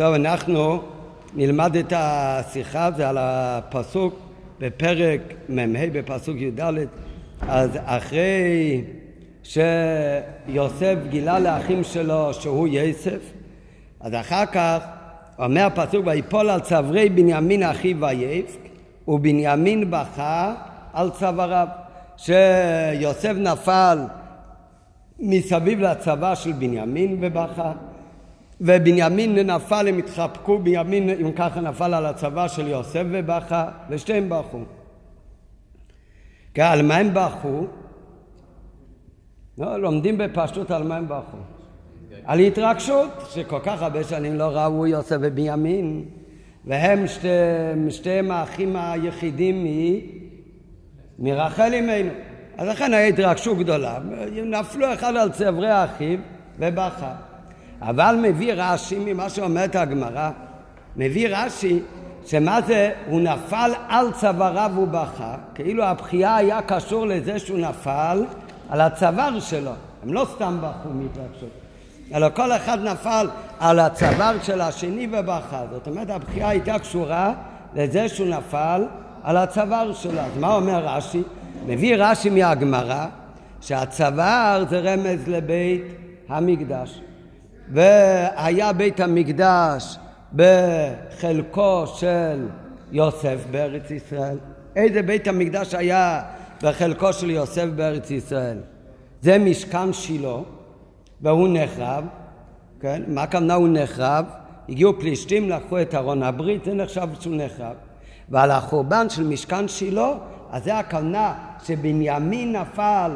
טוב, אנחנו נלמד את השיחה, זה על הפסוק בפרק מ"ה בפסוק י"ד, אז אחרי שיוסף גילה לאחים שלו שהוא יסף, אז אחר כך אומר הפסוק ויפול על צווארי בנימין אחיו ויפק ובנימין בכה על צוואריו. שיוסף נפל מסביב לצבא של בנימין ובכה ובנימין נפל, הם התחבקו, בנימין אם ככה נפל על הצבא של יוסף ובכה, ושתיהם בכו. כן, על מה הם בכו? לא, לומדים בפשטות על מה הם בכו. על התרגשות, שכל כך הרבה שנים לא ראו יוסף ובנימין, והם שתי, שתיהם האחים היחידים מ... מרחל אמנו. אז לכן הייתה התרגשות גדולה. נפלו אחד על צברי אחיו ובכה. אבל מביא רש"י ממה שאומרת הגמרא, מביא רש"י שמה זה, הוא נפל על צוואריו ובכה, כאילו הבכייה היה קשור לזה שהוא נפל על הצוואר שלו, הם לא סתם בכו מהתרגשות, אלא כל אחד נפל על הצוואר של השני ובכה, זאת אומרת הבכייה הייתה קשורה לזה שהוא נפל על הצוואר שלו, אז מה אומר רש"י? מביא רש"י מהגמרא שהצוואר זה רמז לבית המקדש והיה בית המקדש בחלקו של יוסף בארץ ישראל. איזה בית המקדש היה בחלקו של יוסף בארץ ישראל? זה משכן שילה, והוא נחרב, כן? מה הכוונה הוא נחרב? הגיעו פלישתים, לקחו את ארון הברית, זה נחשב שהוא נחרב. ועל החורבן של משכן שילה, אז זה הכוונה שבנימין נפל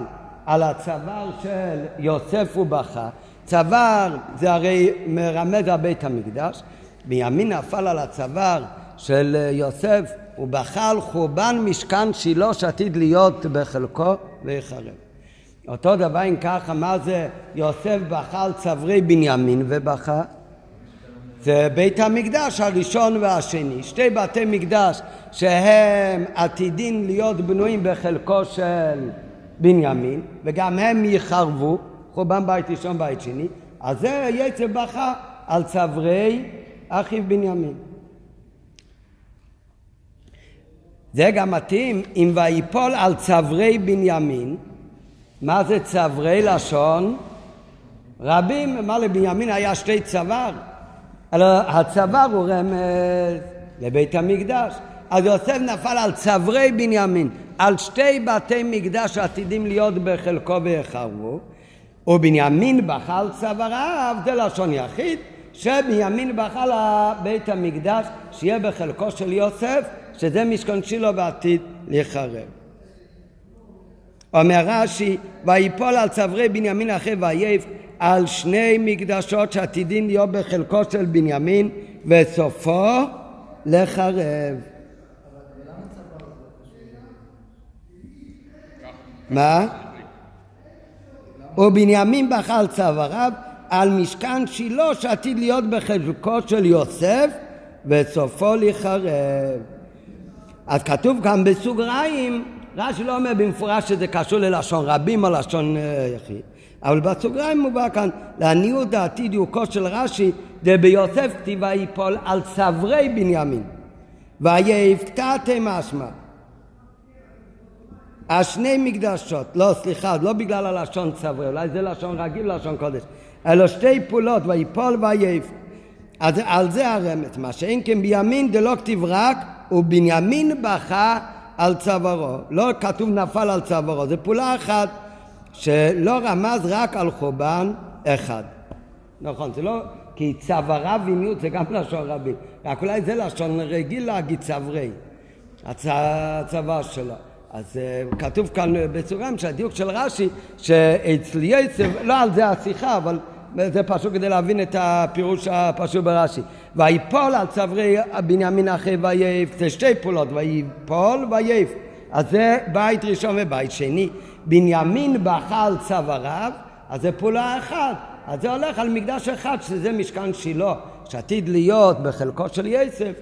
על הצוואר של יוסף ובכה, צוואר זה הרי מרמז על בית המקדש, בימין נפל על הצוואר של יוסף ובכה על חורבן משכן שילה שעתיד להיות בחלקו ויחרב. אותו דבר אם ככה, מה זה יוסף על צווארי בנימין ובכה? זה בית המקדש הראשון והשני, שתי בתי מקדש שהם עתידים להיות בנויים בחלקו של בנימין וגם הם יחרבו חורבן בית ראשון בית שני, אז זה יצר בכה על צווארי אחיו בנימין. זה גם מתאים אם ויפול על צווארי בנימין, מה זה צווארי לשון? רבים, מה לבנימין היה שתי צוואר, אלא הצוואר הוא רמז לבית המקדש. אז יוסף נפל על צווארי בנימין, על שתי בתי מקדש עתידים להיות בחלקו ויחרבו, ובנימין בחל צוואריו זה לשון יחיד שבנימין בחל בית המקדש שיהיה בחלקו של יוסף שזה משכון שילה בעתיד להיחרב. אומר רש"י ויפול על צווארי בנימין אחרי וייף על שני מקדשות שעתידים להיות בחלקו של בנימין וסופו לחרב. מה? ובנימין בכה על צוואריו על משכן שילה שעתיד להיות בחלקו של יוסף וסופו להיחרב. אז כתוב כאן בסוגריים, רש"י לא אומר במפורש שזה קשור ללשון רבים או לשון אה, יחיד, אבל בסוגריים מובא כאן, לעניות דעתי דיוקו של רש"י, דביוסף כתיבה ייפול על צווארי בנימין. ויפתעתי משמע השני מקדשות, לא סליחה, לא בגלל הלשון צברי, אולי זה לשון רגיל, לשון קודש, אלא שתי פעולות, ויפול ויעף. אז על זה הרמז, מה שאין כן בימין דלא כתיב רק, ובנימין בכה על צווארו. לא כתוב נפל על צווארו, זו פעולה אחת שלא רמז רק על חורבן אחד. נכון, זה לא, כי צוואריו ומיעוט זה גם לשון רבים, רק אולי זה לשון רגיל להגיד צווארי, הצוואר שלו. אז uh, כתוב כאן בסוגריים שהדיוק של רש"י שאצל יצב, לא על זה השיחה, אבל זה פשוט כדי להבין את הפירוש הפשוט ברש"י. ויפול על צווארי בנימין אחי וייף, זה שתי פעולות, ויפול וייף. אז זה בית ראשון ובית שני. בנימין בכה על צוואריו, אז זה פעולה אחת. אז זה הולך על מקדש אחד, שזה משכן שילה, שעתיד להיות בחלקו של יסף,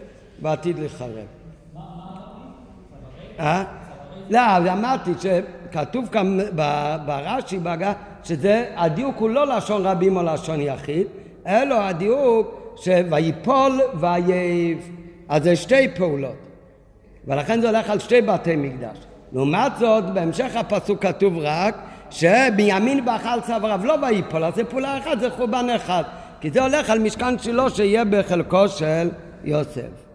ועתיד להיחרב. מה, מה? לא, אמרתי שכתוב כאן ברש"י, שזה, הדיוק הוא לא לשון רבים או לשון יחיד, אלא הדיוק שויפול וייב. אז זה שתי פעולות. ולכן זה הולך על שתי בתי מקדש. לעומת זאת, בהמשך הפסוק כתוב רק שבימין באכל צוואריו לא ויפול, אז זה פעולה אחת, זה חורבן אחד. כי זה הולך על משכן שלו שיהיה בחלקו של יוסף.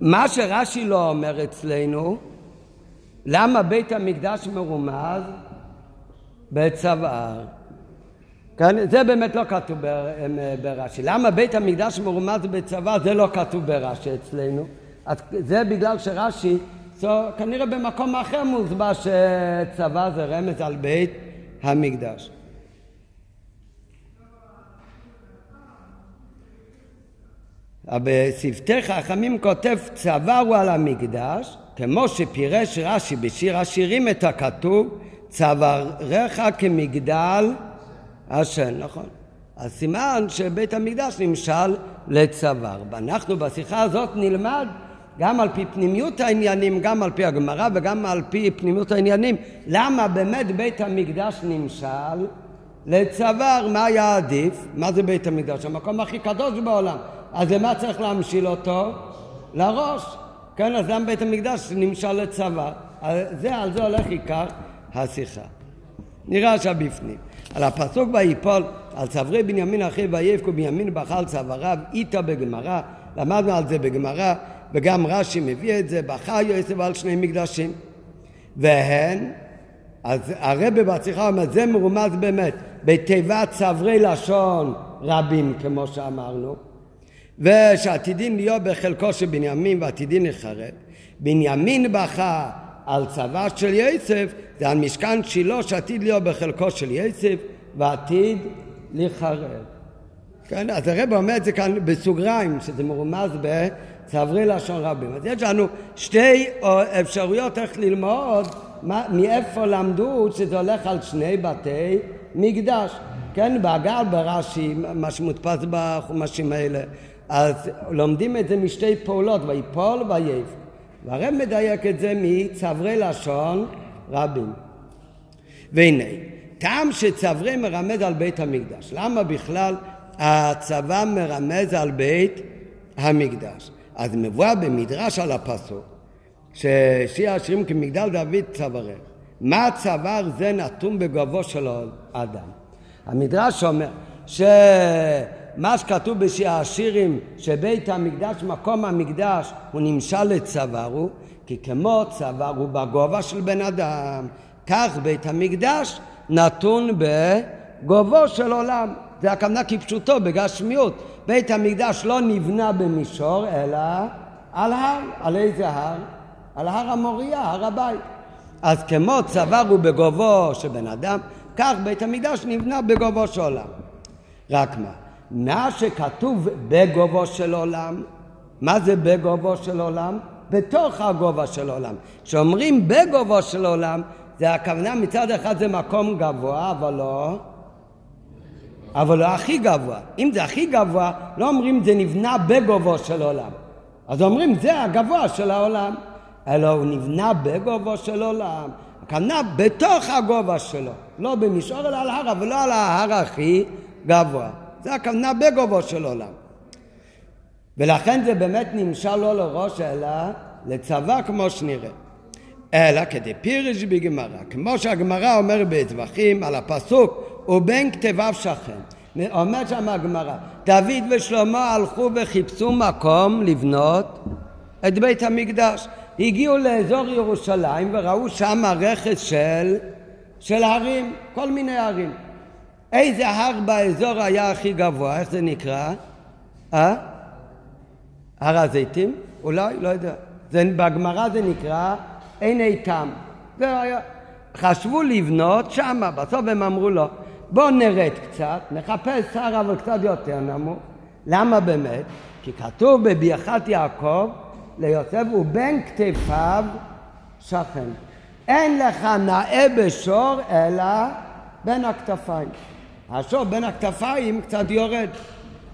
מה שרש"י לא אומר אצלנו, למה בית המקדש מרומז בצוואר? כן, זה באמת לא כתוב ברש"י. למה בית המקדש מרומז בצבא זה לא כתוב ברש"י אצלנו? זה בגלל שרש"י, so, כנראה במקום אחר מוסבר שצבא זה רמז על בית המקדש. בשפתי חכמים כותב צווארו על המקדש, כמו שפירש רש"י בשיר השירים את הכתוב, צווארך כמגדל השן, נכון. אז סימן שבית המקדש נמשל לצוואר. ואנחנו בשיחה הזאת נלמד גם על פי פנימיות העניינים, גם על פי הגמרא וגם על פי פנימיות העניינים, למה באמת בית המקדש נמשל לצוואר, מה היה עדיף? מה זה בית המקדש? המקום הכי קדוש בעולם. אז למה צריך להמשיל אותו? לראש. כן, אז למה בית המקדש נמשל לצוואר? זה, על זה הולך עיקר השיחה. נראה עכשיו בפנים. על הפסוק ויפול על צווארי בנימין אחי ויבכו בנימין בחל צוואריו איתה בגמרא למדנו על זה בגמרא וגם רש"י מביא את זה בכה יוסף על שני מקדשים והן אז הרבה בשיחה אומר זה מרומז באמת בתיבת צווארי לשון רבים כמו שאמרנו ושעתידין להיות בחלקו של בנימין ועתידין לחרב בנימין בכה על צבא של יוסף זה על משכן שילה שעתיד להיות בחלקו של יוסף ועתיד להיחרב. כן, אז הרב אומר את זה כאן בסוגריים, שזה מרומז בצברי לשון רבים. אז יש לנו שתי אפשרויות איך ללמוד מה, מאיפה למדו שזה הולך על שני בתי מקדש. כן, באגר ברש"י, מה שמודפס בחומשים האלה, אז לומדים את זה משתי פעולות, ויפול וייף. והרב מדייק את זה מצברי לשון רבים. והנה, טעם שצברי מרמז על בית המקדש. למה בכלל הצבא מרמז על בית המקדש? אז מבואה במדרש על הפסוק, ששיר השירים כמגדל דוד צווארך. מה צוואר זה נתון בגובו של האדם. המדרש אומר ש... מה שכתוב בשיר השירים שבית המקדש, מקום המקדש, הוא נמשל לצוואר הוא, כי כמו צוואר הוא בגובה של בן אדם, כך בית המקדש נתון בגובו של עולם. זה הכוונה כפשוטו, בגשמיות. בית המקדש לא נבנה במישור, אלא על הר. על איזה הר? על הר המוריה, הר הבית. אז כמו צוואר הוא בגובו של בן אדם, כך בית המקדש נבנה בגובו של עולם. רק מה? מה שכתוב בגובו של עולם, מה זה בגובו של עולם? בתוך הגובה של עולם. כשאומרים בגובו של עולם, זה הכוונה מצד אחד זה מקום גבוה, אבל לא, אבל לא הכי גבוה. אם זה הכי גבוה, לא אומרים זה נבנה בגובו של עולם. אז אומרים זה הגבוה של העולם. אלא הוא נבנה בגובו של עולם. הכוונה בתוך הגובה שלו. לא במישור אלא על הר, אבל לא על ההר הכי גבוה. זה הכוונה בגובו של עולם. ולכן זה באמת נמשל לא לראש אלא לצבא כמו שנראה. אלא כדי פירש בגמרא, כמו שהגמרא אומרת בטווחים על הפסוק ובין כתביו שכן. אומרת שם הגמרא, דוד ושלמה הלכו וחיפשו מקום לבנות את בית המקדש. הגיעו לאזור ירושלים וראו שם רכס של, של הרים, כל מיני הרים. איזה הר באזור היה הכי גבוה? איך זה נקרא? אה? הר הזיתים? אולי? לא יודע. זה, בגמרא זה נקרא עין איתם. חשבו לבנות שמה, בסוף הם אמרו לו, בוא נרד קצת, נחפש הר אבל קצת יותר נמוך. למה באמת? כי כתוב בברכת יעקב ליוסף ובין כתפיו שכן. אין לך נאה בשור אלא בין הכתפיים. השור בין הכתפיים קצת יורד.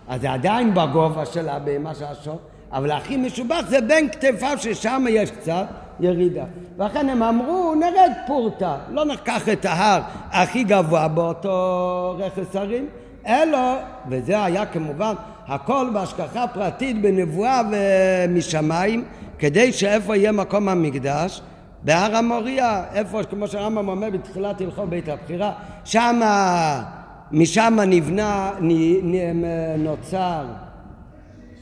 אז זה עדיין בגובה של הבהמה של השור, אבל הכי משובח זה בין כתפיו ששם יש קצת ירידה. ולכן הם אמרו, נרד פורטה, לא ניקח את ההר הכי גבוה באותו רכס הרים, אלא, וזה היה כמובן הכל בהשגחה פרטית, בנבואה ומשמיים, כדי שאיפה יהיה מקום המקדש? בהר המוריה, איפה, כמו שהרמב"ם אומר בתחילת הלכות בית הבחירה, שמה, משם נבנה, נוצר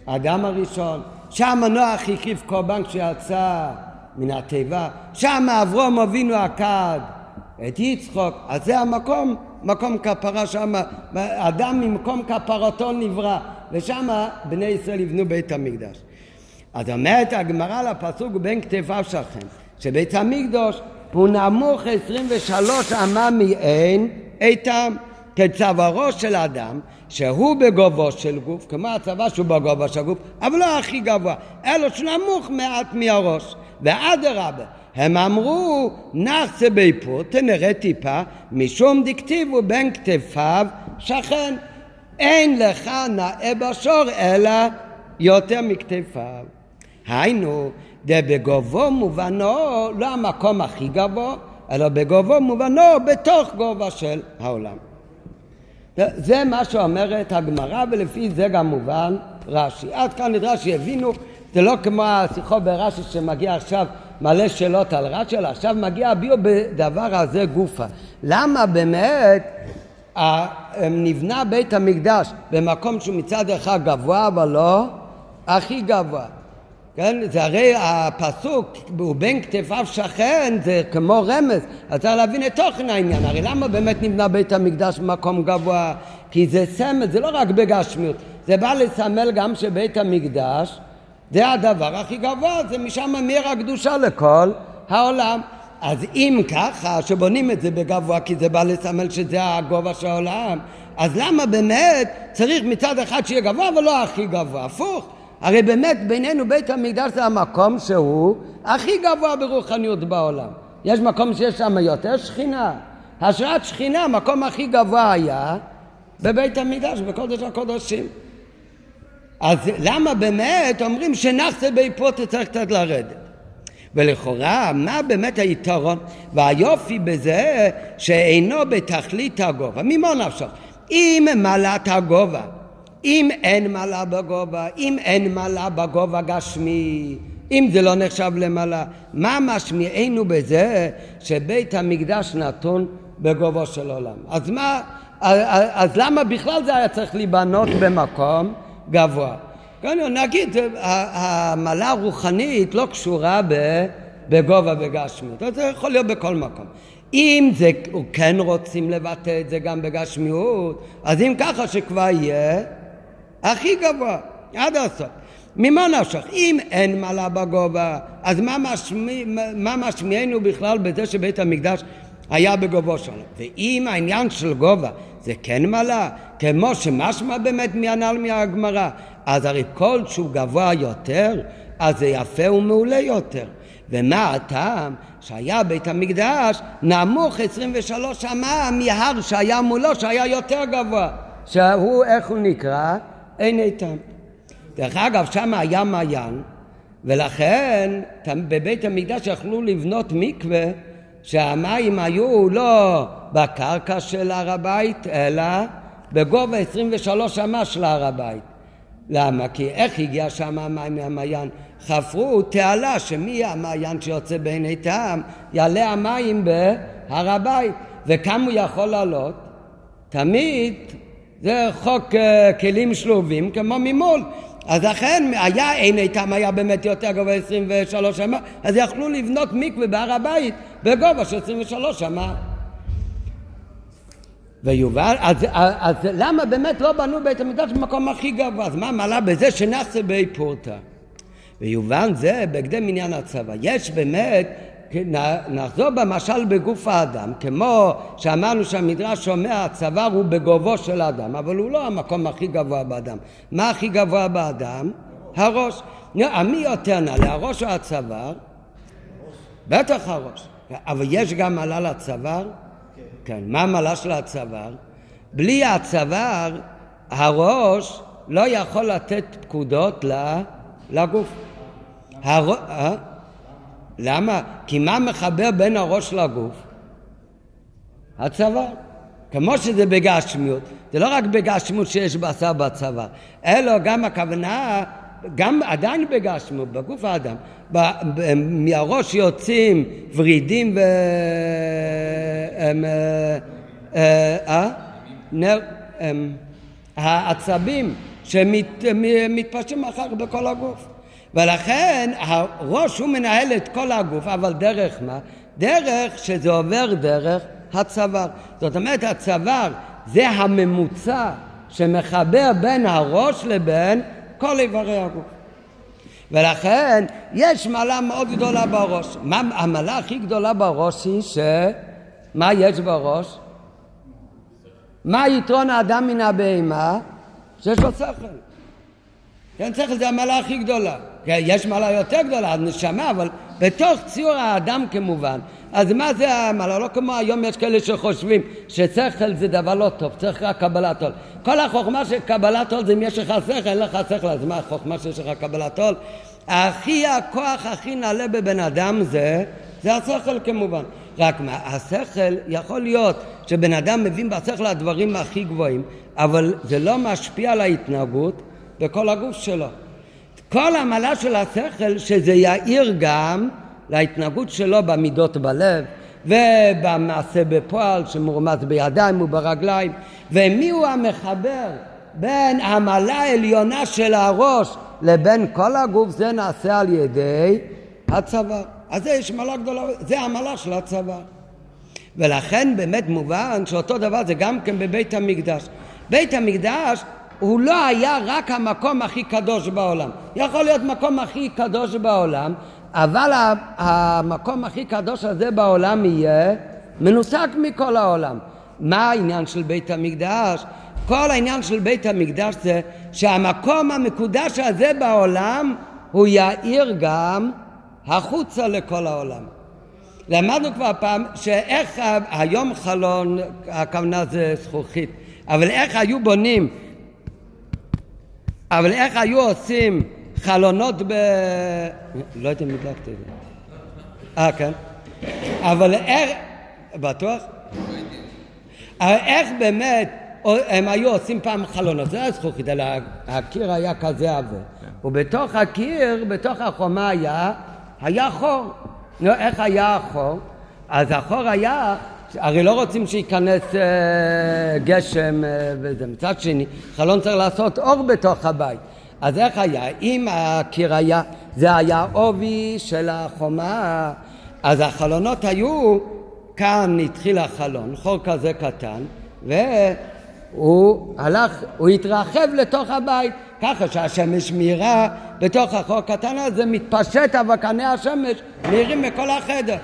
האדם הראשון, שם נוח הקריב קורבן כשיצא מן התיבה, שם אברום אבינו עקד את יצחוק, אז זה המקום, מקום כפרה שם, אדם ממקום כפרתו נברא, ושם בני ישראל יבנו בית המקדש. אז אומרת הגמרא לפסוק בין כתפיו שלכם, שבית המקדוש הוא נמוך 23 אמה מעין איתם כצווארו של אדם שהוא בגובו של גוף, כמו הצבא שהוא בגובה של גוף, אבל לא הכי גבוה, אלא שנמוך מעט מהראש. ואדרבה, הם אמרו, נחצה ביפו, תנראה טיפה, משום דקטיבו בין כתפיו שכן. אין לך נאה בשור, אלא יותר מכתפיו. היינו, בגובו מובנו, לא המקום הכי גבוה, אלא בגובו מובנו בתוך גובה של העולם. זה מה שאומרת הגמרא ולפי זה גם מובן רש"י. עד כאן נדרש שיבינו, זה לא כמו השיחות ברש"י שמגיע עכשיו מלא שאלות על רש"י, אלא עכשיו מגיע הביאו בדבר הזה גופה. למה באמת נבנה בית המקדש במקום שהוא מצד אחד גבוה אבל לא הכי גבוה? כן? זה הרי הפסוק, הוא בין כתפיו שכן, זה כמו רמז, אז צריך להבין את תוכן העניין. הרי למה באמת נבנה בית המקדש במקום גבוה? כי זה סמל, זה לא רק בגשמיות, זה בא לסמל גם שבית המקדש זה הדבר הכי גבוה, זה משם מיר הקדושה לכל העולם. אז אם ככה, שבונים את זה בגבוה כי זה בא לסמל שזה הגובה של העולם, אז למה באמת צריך מצד אחד שיהיה גבוה ולא הכי גבוה? הפוך. הרי באמת בינינו בית המקדש זה המקום שהוא הכי גבוה ברוחניות בעולם. יש מקום שיש שם יותר שכינה. השראת שכינה, המקום הכי גבוה היה בבית המקדש, בקודש הקודשים. אז למה באמת אומרים שנחסה באיפות צריך קצת לרדת? ולכאורה, מה באמת היתרון והיופי בזה שאינו בתכלית הגובה? ממה נפשך? אם מעלת הגובה אם אין מעלה בגובה, אם אין מעלה בגובה גשמי, אם זה לא נחשב למעלה, מה משמיענו בזה שבית המקדש נתון בגובה של עולם? אז מה, אז למה בכלל זה היה צריך להיבנות במקום גבוה? נגיד, המעלה הרוחנית לא קשורה בגובה וגשמיות, זה יכול להיות בכל מקום. אם זה, כן רוצים לבטא את זה גם בגשמיות, אז אם ככה שכבר יהיה הכי גבוה, עד הסוף. ממה נפשך? אם אין מעלה בגובה, אז מה, משמיע, מה משמיענו בכלל בזה שבית המקדש היה בגובו שלו? ואם העניין של גובה זה כן מעלה, כמו שמשמע באמת מהנ"ל מהגמרא, אז הרי כל שהוא גבוה יותר, אז זה יפה ומעולה יותר. ומה הטעם? שהיה בית המקדש נמוך 23 אמה מהר שהיה מולו, שהיה יותר גבוה. שהוא, איך הוא נקרא? אין איתם. דרך אגב, שם היה מעיין, ולכן בבית המקדש יכלו לבנות מקווה שהמים היו לא בקרקע של הר הבית, אלא בגובה 23 אמה של הר הבית. למה? כי איך הגיע שם המים מהמעיין? חפרו תעלה שמי המעיין שיוצא בעיני טעם יעלה המים בהר הבית וכמה הוא יכול לעלות? תמיד זה חוק uh, כלים שלובים כמו ממול. אז אכן היה אין איתם היה באמת יותר גובה 23 שמה, אז יכלו לבנות מקווה בהר הבית בגובה של 23 שמה. ויובל, אז, אז, אז למה באמת לא בנו בית המקדש במקום הכי גבוה? אז מה מעלה בזה שנעשה בי פורטה? ויובן זה בהקדם עניין הצבא. יש באמת נחזור במשל בגוף האדם, כמו שאמרנו שהמדרש אומר הצוואר הוא בגובו של האדם, אבל הוא לא המקום הכי גבוה באדם. מה הכי גבוה באדם? הראש. מי יותר נעלה, הראש או הצוואר? בטח הראש. אבל יש גם מעלה לצוואר? כן. מה המעלה של הצוואר? בלי הצוואר הראש לא יכול לתת פקודות לגוף. הראש... למה? כי מה מחבר בין הראש לגוף? הצוואר. כמו שזה בגשמיות, זה לא רק בגשמיות שיש בשר בצוואר, אלא גם הכוונה, גם עדיין בגשמיות, בגוף האדם. מהראש יוצאים ורידים ו... אה? העצבים שמתפשטים אחר כך בכל הגוף. ולכן הראש הוא מנהל את כל הגוף, אבל דרך מה? דרך שזה עובר דרך הצוואר. זאת אומרת, הצוואר זה הממוצע שמחבר בין הראש לבין כל איברי הגוף. ולכן יש מעלה מאוד גדולה בראש. מה, המעלה הכי גדולה בראש היא ש... מה יש בראש? מה יתרון האדם מן הבהמה? שיש לו שכל. כן, שכל זה המעלה הכי גדולה. כן, יש מעלה יותר גדולה, נשמה, אבל בתוך ציור האדם כמובן. אז מה זה המעלה? לא כמו היום יש כאלה שחושבים ששכל זה דבר לא טוב, צריך רק קבלת עול. כל החוכמה של קבלת עול זה אם יש לך שכל, אין לך שכל, אז מה החוכמה שיש לך קבלת עול? הכי הכוח הכי נעלה בבן אדם זה, זה השכל כמובן. רק מה, השכל יכול להיות שבן אדם מבין בשכל הדברים הכי גבוהים, אבל זה לא משפיע על ההתנהגות בכל הגוף שלו. כל המעלה של השכל שזה יאיר גם להתנהגות שלו במידות בלב ובמעשה בפועל שמורמז בידיים וברגליים ומי הוא המחבר בין המעלה העליונה של הראש לבין כל הגוף זה נעשה על ידי הצבא. אז זה יש מעלה גדולה, זה המעלה של הצבא. ולכן באמת מובן שאותו דבר זה גם כן בבית המקדש. בית המקדש הוא לא היה רק המקום הכי קדוש בעולם. יכול להיות מקום הכי קדוש בעולם, אבל המקום הכי קדוש הזה בעולם יהיה מנותק מכל העולם. מה העניין של בית המקדש? כל העניין של בית המקדש זה שהמקום המקודש הזה בעולם הוא יאיר גם החוצה לכל העולם. למדנו כבר פעם שאיך היום חלון, הכוונה זה זכוכית, אבל איך היו בונים, אבל איך היו עושים חלונות ב... לא אם הדלקתי את זה. אה, כן? אבל איך... בטוח? איך באמת הם היו עושים פעם חלונות, זה היה זכוכית, אלא הקיר היה כזה עבה. ובתוך הקיר, בתוך החומה היה, היה חור. נו, איך היה החור? אז החור היה, הרי לא רוצים שייכנס אה, גשם אה, וזה. מצד שני, חלון צריך לעשות אור בתוך הבית. אז איך היה? אם הקיר היה, זה היה עובי של החומה, אז החלונות היו, כאן התחיל החלון, חור כזה קטן, והוא הלך, הוא התרחב לתוך הבית, ככה שהשמש מאירה בתוך החור הקטן הזה, מתפשט אבקני השמש, מאירים בכל החדר.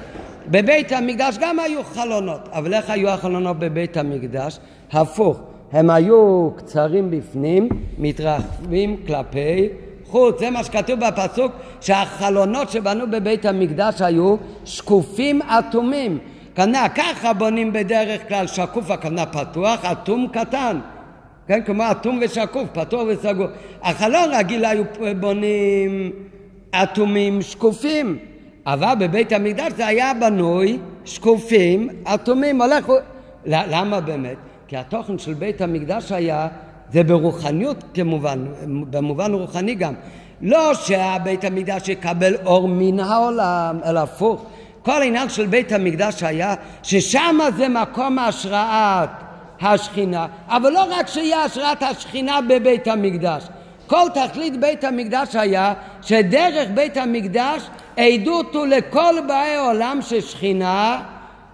בבית המקדש גם היו חלונות, אבל איך היו החלונות בבית המקדש? הפוך, הם היו קצרים בפנים, מתרחבים כלפי חוץ. זה מה שכתוב בפסוק, שהחלונות שבנו בבית המקדש היו שקופים אטומים. כנראה ככה בונים בדרך כלל שקוף, הכוונה פתוח, אטום קטן. כן, כמו אטום ושקוף, פתוח וסגור. החלון רגיל היו בונים אטומים שקופים, אבל בבית המקדש זה היה בנוי שקופים, אטומים, הולך... למה באמת? כי התוכן של בית המקדש היה, זה ברוחניות כמובן, במובן רוחני גם. לא שהבית המקדש יקבל אור מן העולם, אלא הפוך. כל העניין של בית המקדש היה ששם זה מקום השראת השכינה, אבל לא רק שיהיה השראת השכינה בבית המקדש. כל תכלית בית המקדש היה שדרך בית המקדש עדות הוא לכל באי עולם ששכינה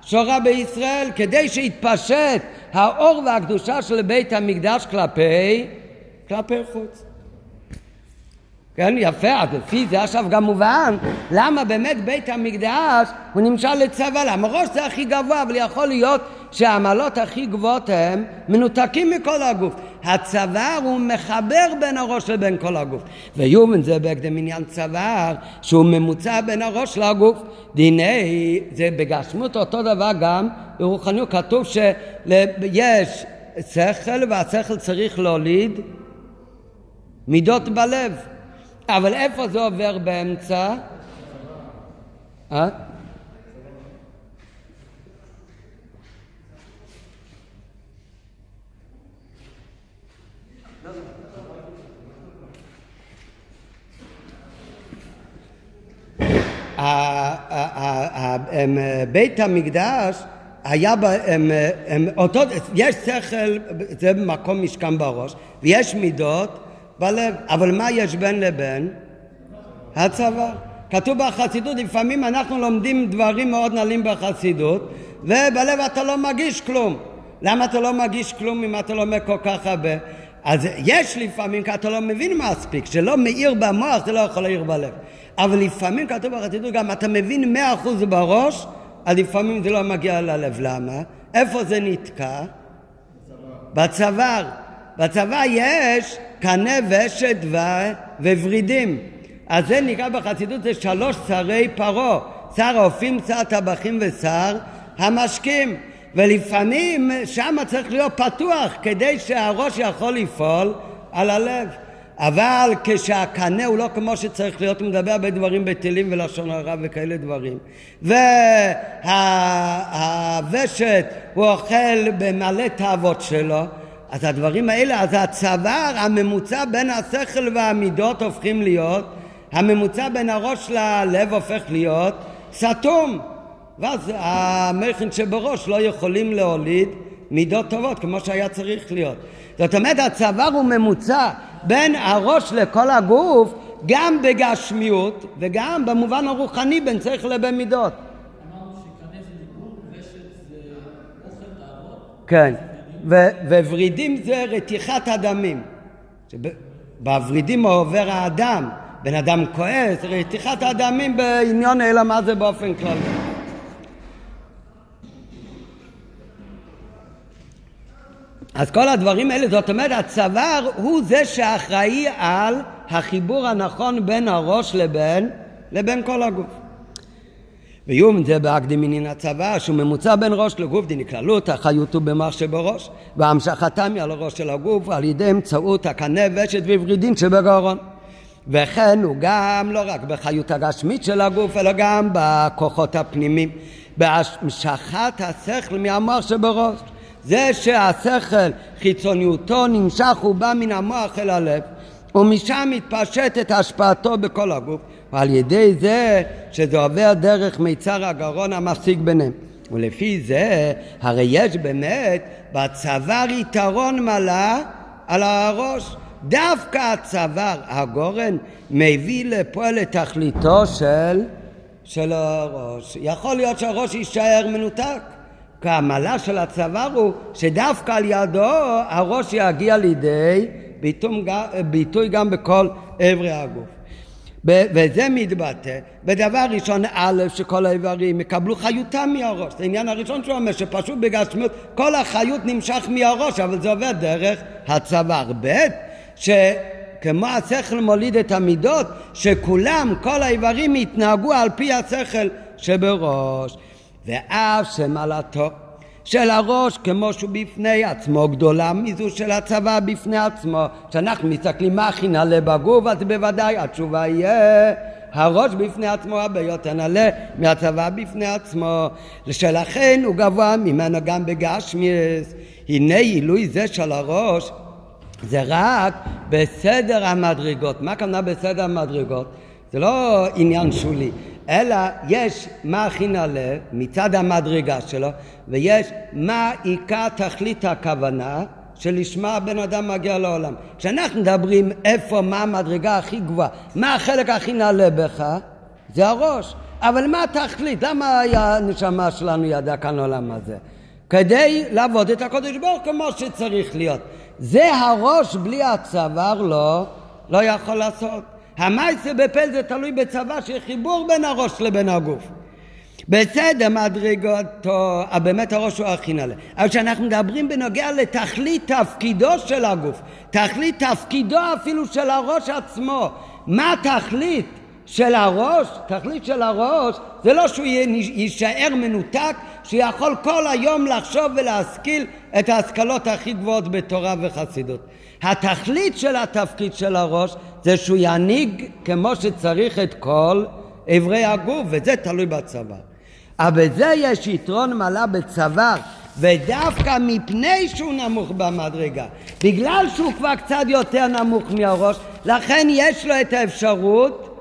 שורה בישראל כדי שיתפשט האור והקדושה של בית המקדש כלפי, כלפי חוץ. כן, יפה, אז לפי זה עכשיו גם מובן למה באמת בית המקדש הוא נמשל לצבא, למה ראש זה הכי גבוה, אבל יכול להיות שהעמלות הכי גבוהות הם מנותקים מכל הגוף. הצוואר הוא מחבר בין הראש לבין כל הגוף. ויומן זה בהקדם עניין צוואר שהוא ממוצע בין הראש לגוף. דיני זה בגשמות אותו דבר גם ברוחניות כתוב שיש שכל והשכל צריך להוליד מידות בלב. אבל איפה זה עובר באמצע? אה? בית המקדש היה הם, הם, אותו, יש שכל, זה מקום משכן בראש, ויש מידות בלב, אבל מה יש בין לבין? הצבא. כתוב בחסידות, לפעמים אנחנו לומדים דברים מאוד נעלים בחסידות, ובלב אתה לא מרגיש כלום. למה אתה לא מרגיש כלום אם אתה לומד כל כך הרבה? אז יש לפעמים, כי אתה לא מבין מספיק, כשלא מאיר במוח זה לא יכול להעיר בלב. אבל לפעמים כתוב בחסידות גם אתה מבין מאה אחוז בראש, אז לפעמים זה לא מגיע ללב. למה? איפה זה נתקע? בצוואר. בצוואר יש קנה ושת וורידים. אז זה נקרא בחסידות, זה שלוש שרי פרעה. שר האופים, שר הטבחים ושר המשקים. ולפעמים שם צריך להיות פתוח כדי שהראש יכול לפעול על הלב. אבל כשהקנה הוא לא כמו שצריך להיות, הוא מדבר הרבה דברים בטילים ולשון הרע וכאלה דברים. והוושט הוא אוכל במלא תאוות שלו, אז הדברים האלה, אז הצוואר, הממוצע בין השכל והמידות הופכים להיות, הממוצע בין הראש ללב הופך להיות סתום. ואז המכין שבראש לא יכולים להוליד מידות טובות כמו שהיה צריך להיות. זאת אומרת הצוואר הוא ממוצע בין הראש לכל הגוף גם בגשמיות וגם במובן הרוחני בין שכל לבין מידות. כן, וורידים זה רתיחת הדמים. בוורידים עובר האדם, בן אדם כועס, רתיחת הדמים בעניון אלא מה זה באופן כללי. אז כל הדברים האלה, זאת אומרת, הצוואר הוא זה שאחראי על החיבור הנכון בין הראש לבין, לבין כל הגוף. ויום זה באקדמינין הצבא שהוא ממוצע בין ראש לגוף דנכללות החיות הוא במח שבראש והמשכתם היא על הראש של הגוף על ידי אמצעות הקנה ושת וורידין שבגרון. וכן הוא גם לא רק בחיות הגשמית של הגוף אלא גם בכוחות הפנימיים. בהמשכת השכל מהמוח שבראש זה שהשכל חיצוניותו נמשך ובא מן המוח אל הלב ומשם מתפשטת השפעתו בכל הגוף ועל ידי זה שזה עובר דרך מיצר הגרון המפסיק ביניהם. ולפי זה הרי יש באמת בצוואר יתרון מלא על הראש. דווקא הצוואר הגורן מביא לפה לתכליתו של, של הראש. יכול להיות שהראש יישאר מנותק המעלה של הצוואר הוא שדווקא על ידו הראש יגיע לידי ביטוי גם בכל אברי הגוף. וזה מתבטא בדבר ראשון א' שכל האיברים יקבלו חיותם מהראש. זה העניין הראשון שהוא אומר שפשוט בגשמיות כל החיות נמשך מהראש אבל זה עובר דרך הצוואר. ב' שכמו השכל מוליד את המידות שכולם כל האיברים יתנהגו על פי השכל שבראש ואף שמעלתו של הראש כמו שהוא בפני עצמו גדולה מזו של הצבא בפני עצמו. כשאנחנו מסתכלים מה הכי נעלה בגוף? אז בוודאי התשובה יהיה הראש בפני עצמו הרבה יותר נעלה מהצבא בפני עצמו. שלכן הוא גבוה ממנו גם בגשמיאס. הנה עילוי זה של הראש זה רק בסדר המדרגות. מה הכוונה בסדר המדרגות? זה לא עניין שולי אלא יש מה הכי נעלה מצד המדרגה שלו ויש מה עיקר תכלית הכוונה שלשמה הבן אדם מגיע לעולם. כשאנחנו מדברים איפה, מה המדרגה הכי גבוהה, מה החלק הכי נעלה בך, זה הראש. אבל מה התכלית? למה הנשמה שלנו ידעה כאן לעולם הזה? כדי לעבוד את הקודש ברוך כמו שצריך להיות. זה הראש בלי הצוואר לא, לא יכול לעשות. המעשה בפל זה תלוי בצבא שיהיה חיבור בין הראש לבין הגוף. בסדר מדרגתו, באמת הראש הוא הכי נעלה. אבל כשאנחנו מדברים בנוגע לתכלית תפקידו של הגוף, תכלית תפקידו אפילו של הראש עצמו, מה התכלית של הראש? תכלית של הראש זה לא שהוא יישאר מנותק, שיכול כל היום לחשוב ולהשכיל את ההשכלות הכי גבוהות בתורה וחסידות. התכלית של התפקיד של הראש זה שהוא ינהיג כמו שצריך את כל, איברי הגוף, וזה תלוי בצוואר. אבל בזה יש יתרון מעלה בצוואר, ודווקא מפני שהוא נמוך במדרגה, בגלל שהוא כבר קצת יותר נמוך מהראש, לכן יש לו את האפשרות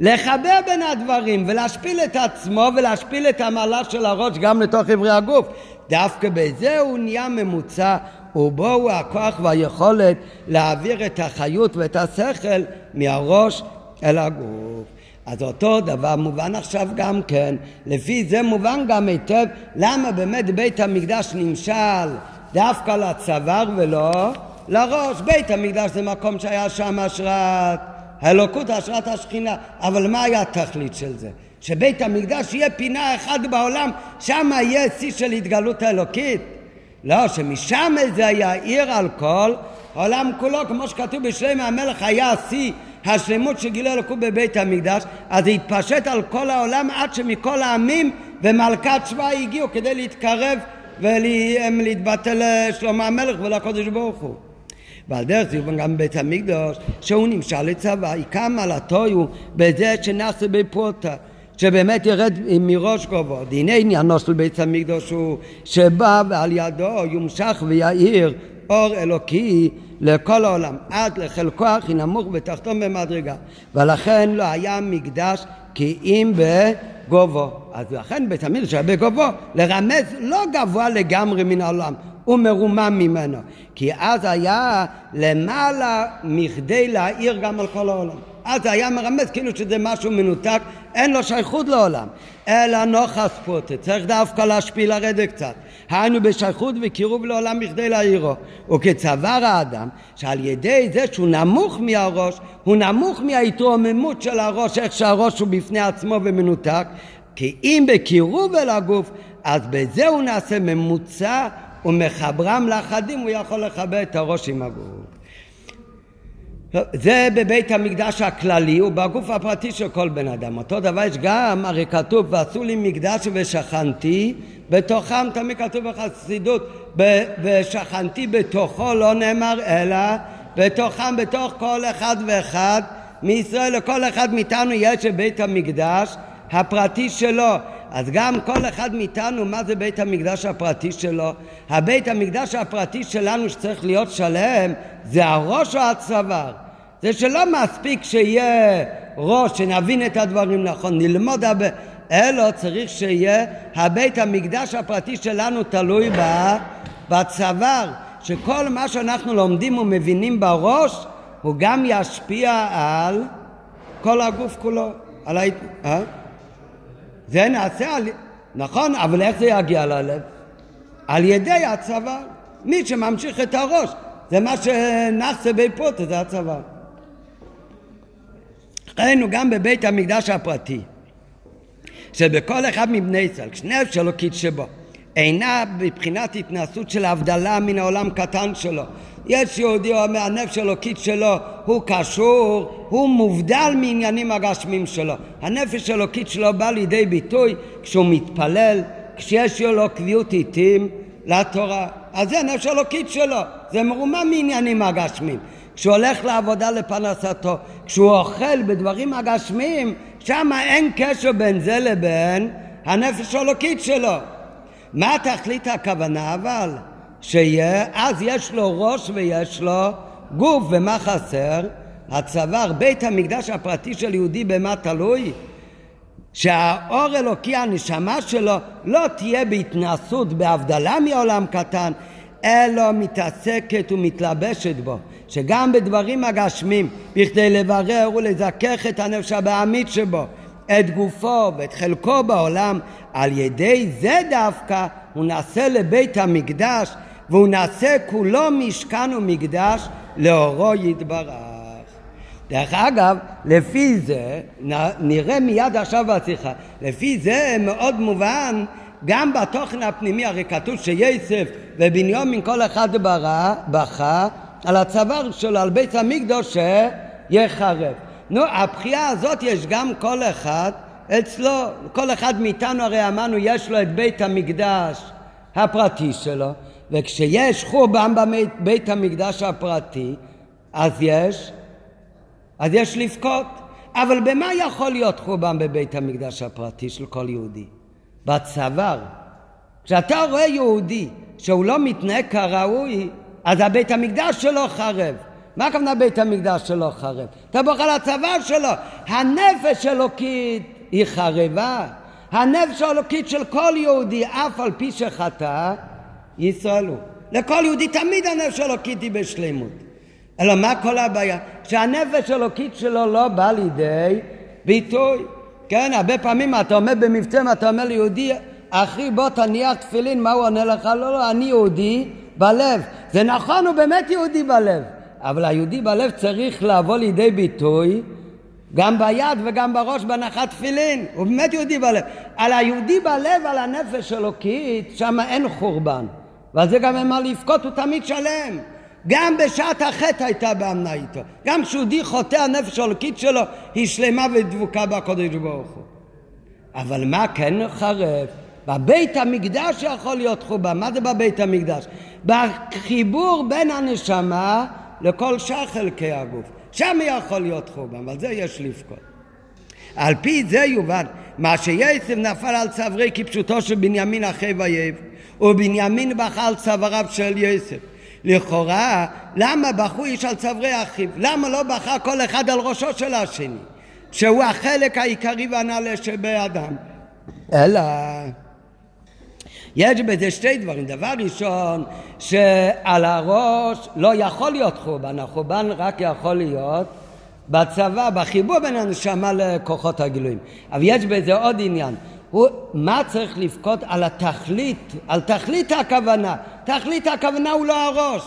לחבר בין הדברים ולהשפיל את עצמו ולהשפיל את המעלה של הראש גם לתוך עברי הגוף. דווקא בזה הוא נהיה ממוצע ובו הוא הכוח והיכולת להעביר את החיות ואת השכל מהראש אל הגוף. אז אותו דבר מובן עכשיו גם כן, לפי זה מובן גם היטב למה באמת בית המקדש נמשל דווקא לצוואר ולא לראש. בית המקדש זה מקום שהיה שם השראת האלוקות, השראת השכינה, אבל מה היה התכלית של זה? שבית המקדש יהיה פינה אחת בעולם, שם יהיה שיא של התגלות האלוקית? לא, שמשם זה יאיר על כל העולם כולו, כמו שכתוב בשלמה המלך היה שיא השלמות שגילה אלוקות בבית המקדש, אז זה התפשט על כל העולם עד שמכל העמים ומלכת שבא הגיעו כדי להתקרב ולהתבטל לשלמה המלך ולקודש ברוך הוא. ועל דרך זה גם בבית המקדוש שהוא נמשל לצבא, עיקר מעלתו הוא בזה שנעשה בפרוטה שבאמת ירד מראש גובו. והנה עניינו של בית המקדוש הוא שבא ועל ידו יומשך ויאיר אור אלוקי לכל העולם, עד לחלקו הכי נמוך ותחתום במדרגה. ולכן לא היה מקדש כי אם בגובו. אז לכן בית המקדש היה בגובו, לרמז לא גבוה לגמרי מן העולם, הוא מרומם ממנו. כי אז היה למעלה מכדי להאיר גם על כל העולם. אז היה מרמז כאילו שזה משהו מנותק, אין לו שייכות לעולם. אלא נוחס פוטה, צריך דווקא להשפיל לרדת קצת. היינו בשייכות וקירוב לעולם בכדי להעירו. וכצוואר האדם, שעל ידי זה שהוא נמוך מהראש, הוא נמוך מההתרוממות של הראש, איך שהראש הוא בפני עצמו ומנותק, כי אם בקירוב אל הגוף, אז בזה הוא נעשה ממוצע ומחברם לאחדים, הוא יכול לחבר את הראש עם הגוף. זה בבית המקדש הכללי ובגוף הפרטי של כל בן אדם. אותו דבר יש גם, הרי כתוב, ועשו לי מקדש ושכנתי בתוכם, תמיד כתוב בחסידות, ושכנתי בתוכו לא נאמר אלא בתוכם, בתוך כל אחד ואחד מישראל, לכל אחד מאיתנו יש את בית המקדש הפרטי שלו. אז גם כל אחד מאיתנו, מה זה בית המקדש הפרטי שלו? הבית המקדש הפרטי שלנו שצריך להיות שלם, זה הראש או הצוואר? זה שלא מספיק שיהיה ראש, שנבין את הדברים נכון, נלמוד הרבה, אלא צריך שיהיה הבית המקדש הפרטי שלנו תלוי בצוואר, שכל מה שאנחנו לומדים ומבינים בראש, הוא גם ישפיע על כל הגוף כולו. על ה... אה? זה נעשה על... נכון, אבל איך זה יגיע ללב? על ידי הצבא. מי שממשיך את הראש, זה מה שנחסה בפוטה, זה הצבא. ראינו גם בבית המקדש הפרטי, שבכל אחד מבני ישראל, כשנפש אלוקית שבו, אינה בבחינת התנסות של הבדלה מן העולם קטן שלו. יש יהודי אומר הנפש האלוקית שלו הוא קשור, הוא מובדל מעניינים הגשמים שלו. הנפש האלוקית שלו בא לידי ביטוי כשהוא מתפלל, כשיש לו קביעות עיתים לתורה. אז זה הנפש האלוקית שלו, זה מרומם מעניינים הגשמים. כשהוא הולך לעבודה לפרנסתו, כשהוא אוכל בדברים הגשמיים, שם אין קשר בין זה לבין הנפש האלוקית שלו. מה תכלית הכוונה אבל? שיהיה, אז יש לו ראש ויש לו גוף, ומה חסר? הצוואר, בית המקדש הפרטי של יהודי במה תלוי? שהאור אלוקי, הנשמה שלו, לא תהיה בהתנסות, בהבדלה מעולם קטן, אלא מתעסקת ומתלבשת בו. שגם בדברים הגשמים, בכדי לברר ולזכך את הנפש הבעמית שבו, את גופו ואת חלקו בעולם, על ידי זה דווקא הוא נעשה לבית המקדש והוא נעשה כולו משכן ומקדש לאורו יתברך. דרך אגב, לפי זה, נראה מיד עכשיו בשיחה, לפי זה מאוד מובן גם בתוכן הפנימי, הרי כתוב שיוסף ובנימין כל אחד ברא, בכה על הצוואר שלו, על בית המקדוש שיחרב. נו, הבחייה הזאת יש גם כל אחד אצלו, כל אחד מאיתנו הרי אמרנו יש לו את בית המקדש הפרטי שלו, וכשיש חורבן בבית המקדש הפרטי, אז יש, אז יש לבכות. אבל במה יכול להיות חורבן בבית המקדש הפרטי של כל יהודי? בצוואר. כשאתה רואה יהודי שהוא לא מתנהג כראוי, אז הבית המקדש שלו חרב. מה הכוונה בית המקדש שלו חרב? אתה על הצוואר שלו. הנפש אלוקית היא חרבה. הנפש האלוקית של כל יהודי, אף על פי שחטא, ישראל הוא. לכל יהודי תמיד הנפש האלוקית היא בשלמות. אלא מה כל הבעיה? שהנפש האלוקית שלו לא בא לידי ביטוי. כן, הרבה פעמים אתה עומד במבצע ואתה אומר ליהודי, אחי בוא תניח תפילין, מה הוא עונה לך? לא, לא, אני יהודי בלב. זה נכון, הוא באמת יהודי בלב. אבל היהודי בלב צריך לבוא לידי ביטוי גם ביד וגם בראש בהנחת תפילין, הוא באמת יהודי בלב. על היהודי בלב, על הנפש אלוקית, שם אין חורבן. ועל זה גם מה לבכות, הוא תמיד שלם. גם בשעת החטא הייתה באמנה איתו. גם כשיהודי חוטא הנפש האלוקית שלו היא שלמה ודבוקה בקדוש ברוך הוא. אבל מה כן חרב? בבית המקדש יכול להיות חורבן. מה זה בבית המקדש? בחיבור בין הנשמה לכל שאר חלקי הגוף. שם יכול להיות חורבן, ועל זה יש לבכות. על פי זה יובן, מה שיוסף נפל על צווארי כפשוטו של בנימין אחיו ויבך, ובנימין בכה על צוואריו של יוסף. לכאורה, למה בחו איש על צווארי אחיו? למה לא בחר כל אחד על ראשו של השני? שהוא החלק העיקרי והנעלה שבאדם. אלא יש בזה שתי דברים. דבר ראשון, שעל הראש לא יכול להיות חורבן, החורבן רק יכול להיות בצבא, בחיבור בין הנשמה לכוחות הגילויים. אבל יש בזה עוד עניין. הוא, מה צריך לבכות על התכלית, על תכלית הכוונה. תכלית הכוונה הוא לא הראש.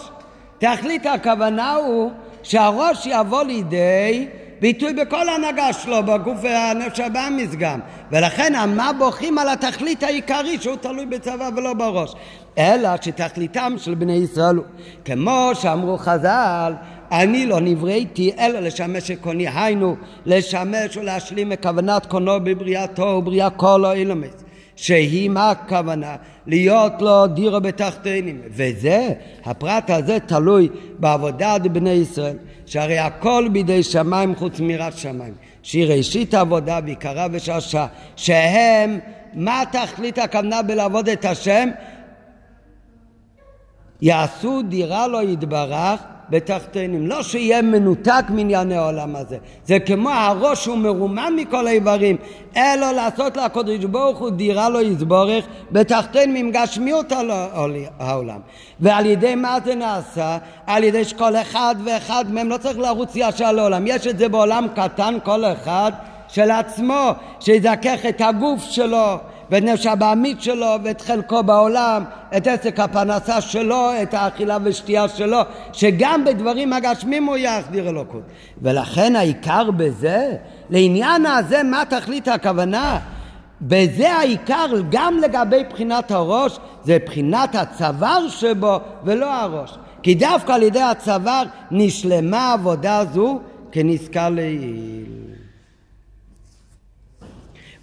תכלית הכוונה הוא שהראש יבוא לידי ביטוי בכל ההנהגה שלו, בגוף והנפש הבאמיס גם. ולכן מה בוכים על התכלית העיקרי שהוא תלוי בצבא ולא בראש. אלא שתכליתם של בני ישראל הוא, כמו שאמרו חז"ל, אני לא נבראתי אלא לשמש את קוני, היינו לשמש ולהשלים את כוונת קונו בבריאתו ובריאה כל האילומס. שהיא מה הכוונה? להיות לו דירו בתחתינים. וזה, הפרט הזה תלוי בעבודת בני ישראל, שהרי הכל בידי שמיים חוץ מירת שמיים. שהיא ראשית העבודה בעיקרה ושעשה, שהם, מה תכלית הכוונה בלעבוד את השם? יעשו דירה לו יתברך בתחתינים. לא שיהיה מנותק מענייני העולם הזה. זה כמו הראש שהוא מרומם מכל האיברים, אלא לעשות לקדוש ברוך הוא דירה לו יסבורך בתחתינים עם גשמיות העולם. ועל ידי מה זה נעשה? על ידי שכל אחד ואחד מהם לא צריך לרוץ ישר לעולם. יש את זה בעולם קטן כל אחד של עצמו, שיזכך את הגוף שלו. ואת נפש הבעמית שלו ואת חלקו בעולם, את עסק הפרנסה שלו, את האכילה ושתייה שלו, שגם בדברים הגשמים הוא יחדיר אלוקות. ולכן העיקר בזה, לעניין הזה מה תכלית הכוונה? בזה העיקר גם לגבי בחינת הראש, זה בחינת הצוואר שבו ולא הראש. כי דווקא על ידי הצוואר נשלמה עבודה זו כנזכר לעיל.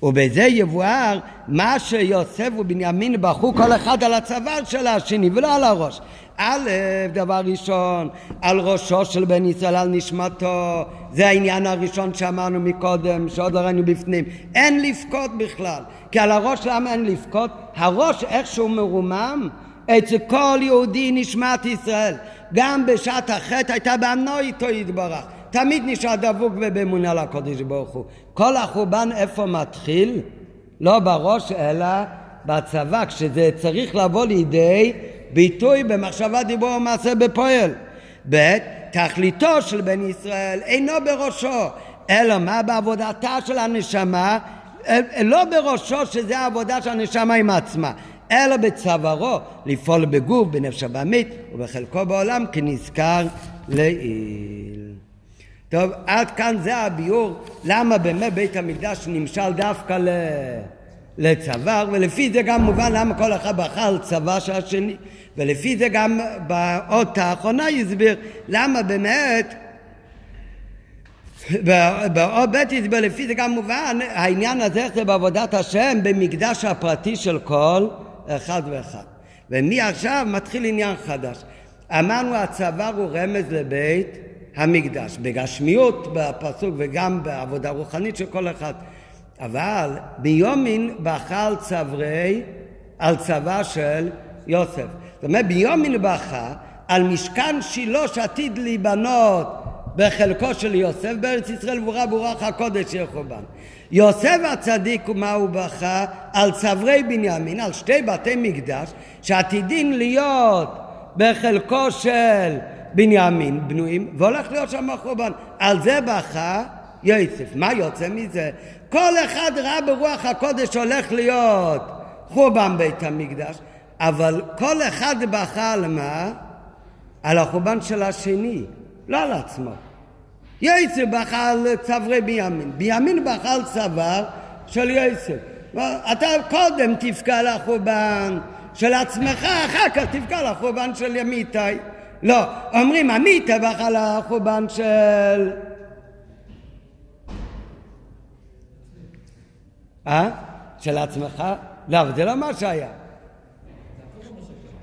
ובזה יבואר מה שיוסף ובנימין בחרו כל אחד על הצוואר של השני ולא על הראש. א', דבר ראשון, על ראשו של בן ישראל, על נשמתו, זה העניין הראשון שאמרנו מקודם, שעוד לא ראינו בפנים. אין לבכות בכלל, כי על הראש למה אין לבכות? הראש איכשהו מרומם אצל כל יהודי נשמת ישראל. גם בשעת החטא הייתה באמנו איתו יתברך. תמיד נשאר דבוק ובאמונה לקודש ברוך הוא. כל החורבן איפה מתחיל? לא בראש אלא בצבא, כשזה צריך לבוא לידי ביטוי במחשבה, דיבור ומעשה בפועל. ב' תכליתו של בן ישראל אינו בראשו, אלא מה בעבודתה של הנשמה, לא בראשו שזה העבודה של הנשמה עם עצמה, אלא בצווארו לפעול בגוף, בנפש הבעמית ובחלקו בעולם כנזכר לעיל. טוב, עד כאן זה הביאור למה באמת בית המקדש נמשל דווקא ל... לצוואר, ולפי זה גם מובן למה כל אחד בחר צבא של השני, ולפי זה גם באות האחרונה יסביר למה באמת באות ב' יסביר, לפי זה גם מובן העניין הזה זה בעבודת השם במקדש הפרטי של כל אחד ואחד. ומעכשיו מתחיל עניין חדש. אמרנו הצוואר הוא רמז לבית המקדש, בגשמיות בפסוק וגם בעבודה רוחנית של כל אחד. אבל ביומין בחל צברי על צבא של יוסף. זאת אומרת, ביומין בכה על משכן שילה שעתיד להיבנות בחלקו של יוסף בארץ ישראל ברורה ברוח הקודש יחובן. יוסף הצדיק ומה הוא בכה? על צברי בנימין, על שתי בתי מקדש שעתידים להיות בחלקו של בנימין בנויים והולך להיות שם חורבן. על זה בכה יוסף. מה יוצא מזה? כל אחד ראה ברוח הקודש הולך להיות חורבן בית המקדש, אבל כל אחד בכה על מה? על החורבן של השני, לא על עצמו. יוסף בכה על צווארי בימין, בימין בכה על צוואר של יוסף. אתה קודם תבכה על החורבן של עצמך, אחר כך תבכה על החורבן של ימיתי. לא, אומרים עמית בכה על החורבן של... אה? של עצמך? לא, אבל זה לא מה שהיה.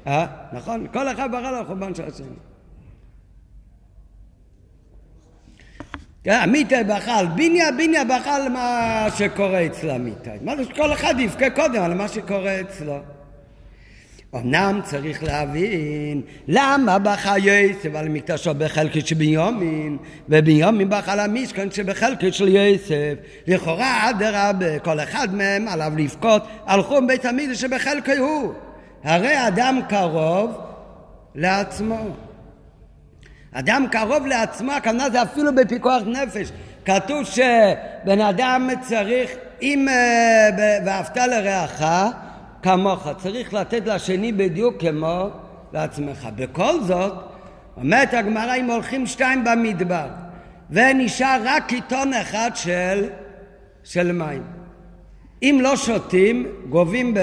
אה? נכון, כל אחד בחר על החורבן של השני. כן, עמיתי בחל, ביניה ביניה בחל מה שקורה אצל עמיתי. מה זה שכל אחד יבכה קודם על מה שקורה אצלו. אמנם צריך להבין למה בכה יוסף על מקדשו בחלקי של בנימין ובנימין בכה על המשכן שבחלקי של יוסף. לכאורה אדרבה כל אחד מהם עליו לבכות על חום בית המקדש שבחלקי הוא. הרי אדם קרוב לעצמו. אדם קרוב לעצמו הכוונה זה אפילו בפיקוח נפש. כתוב שבן אדם צריך אם אה, ואהבת לרעך כמוך, צריך לתת לשני בדיוק כמו לעצמך. בכל זאת, אומרת הגמרא אם הולכים שתיים במדבר ונשאר רק קיטון אחד של, של מים. אם לא שותים, גובים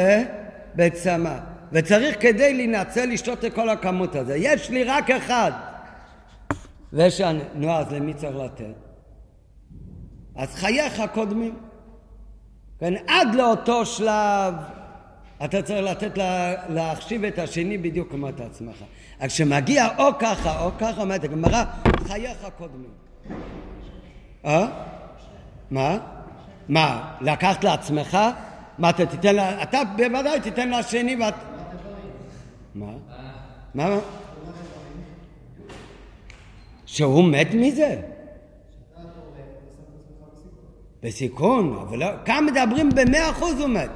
בצמא. וצריך כדי להינצל לשתות את כל הכמות הזה. יש לי רק אחד. ושאני, נו אז למי צריך לתת? אז חייך קודמים. כן, עד לאותו שלב אתה צריך לתת לה, להחשיב את השני בדיוק כמו את עצמך. אז כשמגיע או ככה או ככה, אומרת הגמרא, חייך קודמים. אה? מה? מה? לקחת לעצמך? מה אתה תיתן לה... אתה בוודאי תיתן לשני ואת... מה? מה? שהוא מת מזה? בסיכון, אבל לא... כאן מדברים במאה אחוז הוא מת.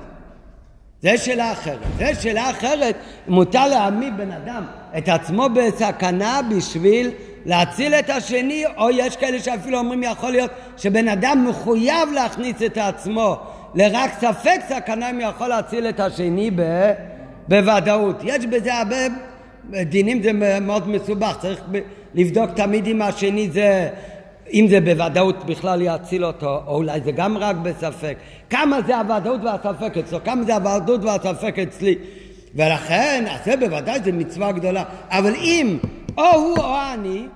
זה שאלה אחרת. זה שאלה אחרת, מותר להעמיד בן אדם את עצמו בסכנה בשביל להציל את השני, או יש כאלה שאפילו אומרים יכול להיות שבן אדם מחויב להכניס את עצמו לרק ספק סכנה אם יכול להציל את השני ב... בוודאות. יש בזה הרבה דינים, זה מאוד מסובך, צריך לבדוק תמיד אם השני זה אם זה בוודאות בכלל יציל אותו, או אולי זה גם רק בספק. כמה זה הוודאות והספק אצלו, כמה זה הוודאות והספק אצלי. ולכן, אז זה בוודאי זה מצווה גדולה. אבל אם או הוא או אני,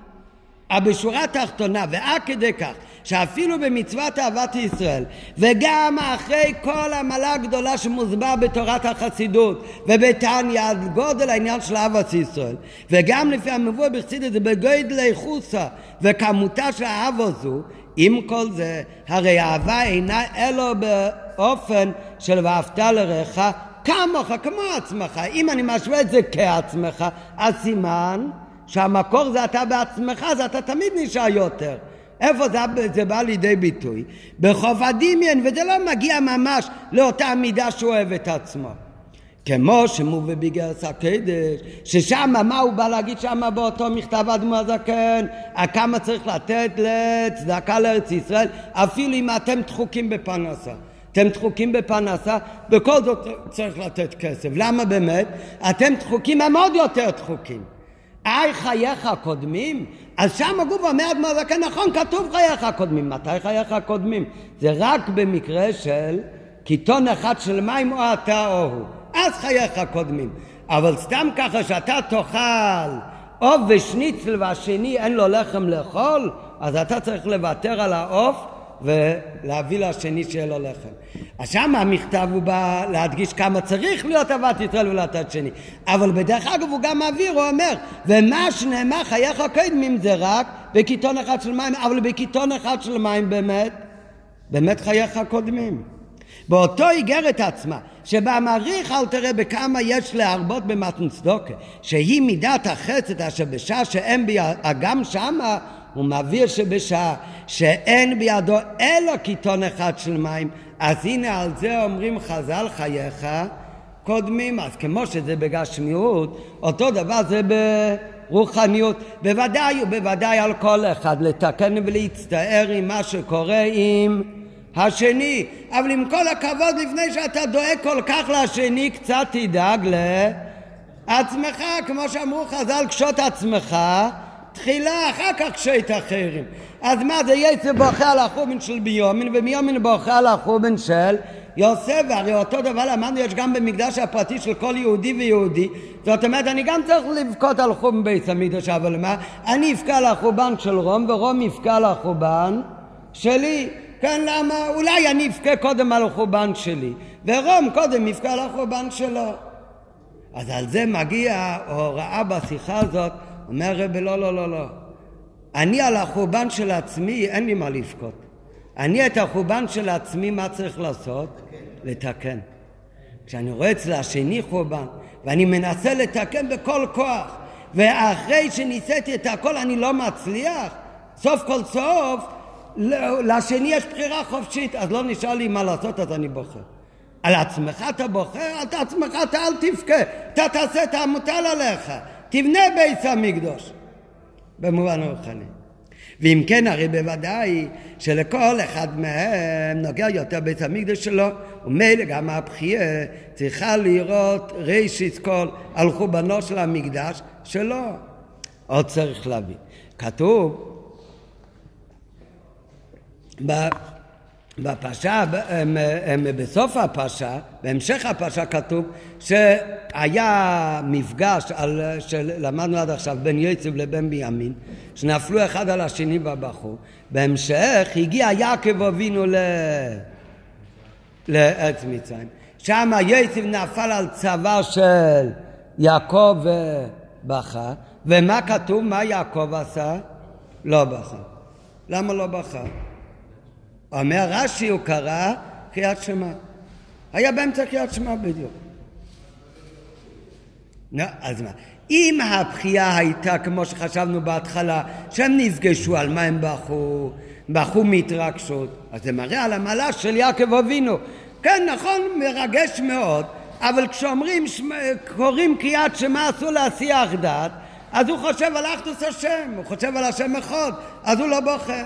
בשורה התחתונה, ועד כדי כך, שאפילו במצוות אהבת ישראל, וגם אחרי כל המעלה הגדולה שמוסבר בתורת החסידות ובתניא, על גודל העניין של אהבת ישראל, וגם לפי המבוא בחסידות זה בגודלי חוסה וכמותה של האהבה הזו, עם כל זה, הרי אהבה אינה אלו באופן של ואהבת לרעך כמוך, כמו עצמך. אם אני משווה את זה כעצמך, אז סימן שהמקור זה אתה בעצמך, אז אתה תמיד נשאר יותר. איפה זה, זה בא לידי ביטוי? בחוב הדמיין, וזה לא מגיע ממש לאותה מידה שהוא אוהב את עצמו. כמו שמובא בגרס הקדש, ששם, מה הוא בא להגיד שם באותו מכתב אדמו הזקן? כמה צריך לתת לצדקה לארץ ישראל, אפילו אם אתם דחוקים בפרנסה. אתם דחוקים בפרנסה, בכל זאת צריך לתת כסף. למה באמת? אתם דחוקים, הם עוד יותר דחוקים. איי חייך קודמים? אז שם הגוף אומר אדמו הזקן, נכון, כתוב חייך קודמים. מתי חייך קודמים? זה רק במקרה של קיטון אחד של מים או אתה או הוא. אז חייך קודמים. אבל סתם ככה שאתה תאכל עוף ושניצל והשני אין לו לחם לאכול, אז אתה צריך לוותר על העוף ולהביא לשני שיהיה לו לחם. אז שם המכתב הוא בא להדגיש כמה צריך להיות אהבת ישראל ולתת שני. אבל בדרך אגב הוא גם מעביר, הוא אומר, ומה שנאמר חייך קודמים זה רק בקיתון אחד של מים, אבל בקיתון אחד של מים באמת, באמת חייך קודמים. באותו איגרת עצמה, שבה מעריך אל תראה בכמה יש להרבות במתן צדוקה, שהיא מידת החסד אשר בשעה שאין בי, גם שמה הוא מבהיר שבשעה שאין בידו אלא קיתון אחד של מים, אז הנה על זה אומרים חז"ל חייך קודמים, אז כמו שזה בגשמיות, אותו דבר זה ברוחניות. בוודאי ובוודאי על כל אחד לתקן ולהצטער עם מה שקורה עם השני. אבל עם כל הכבוד, לפני שאתה דואג כל כך לשני, קצת תדאג לעצמך, כמו שאמרו חז"ל, קשוט עצמך תחילה, אחר כך קשית אחרים. אז מה זה יצא בוכה על החובן של ביומין, ומיומין בוכה על החובן של יוסף, והרי אותו דבר למדנו יש גם במקדש הפרטי של כל יהודי ויהודי, זאת אומרת אני גם צריך לבכות על חורבן בית המקדש, אבל מה? אני אבכה על החורבן של רום, ורום יבכה על החורבן שלי. כן, למה? אולי אני אבכה קודם על החורבן שלי, ורום קודם יבכה על החורבן שלו. אז על זה מגיע הוראה בשיחה הזאת, אומר רבי לא, לא, לא, לא. אני על החורבן של עצמי, אין לי מה לבכות. אני את החורבן של עצמי, מה צריך לעשות? לתקן. כשאני רואה אצל השני חורבן, ואני מנסה לתקן בכל כוח, ואחרי שניסיתי את הכל אני לא מצליח, סוף כל סוף לשני יש בחירה חופשית, אז לא נשאר לי מה לעשות, אז אני בוחר. על עצמך אתה בוחר, על עצמך אתה אל תבכה, אתה תעשה את המוטל עליך, תבנה בית המקדוש, במובן הרוחני. ואם כן, הרי בוודאי שלכל אחד מהם נוגע יותר בית המקדש שלו, ומילא גם הבחייה צריכה לראות ראשית כל על חורבנו של המקדש שלו. עוד צריך להבין. כתוב בפרשה, בסוף הפרשה, בהמשך הפרשה כתוב שהיה מפגש על, שלמדנו עד עכשיו בין יצב לבין בימין שנפלו אחד על השני בבחור בהמשך הגיע יעקב אבינו ל... לארץ מצרים שם יצב נפל על צבא של יעקב ובכה ומה כתוב? מה יעקב עשה? לא בכה למה לא בכה? אומר רש"י הוא קרא קריאת שמע. היה באמצע קריאת שמע בדיוק. נו, אז מה? אם הבכייה הייתה כמו שחשבנו בהתחלה, שהם נפגשו, על מה הם בכו? בכו מהתרגשות, אז זה מראה על המעלה של יעקב אבינו. כן, נכון, מרגש מאוד, אבל כשאומרים, קוראים קריאת שמע אסור להסיח דעת, אז הוא חושב על אחדוס השם, הוא חושב על השם אחד, אז הוא לא בוכה.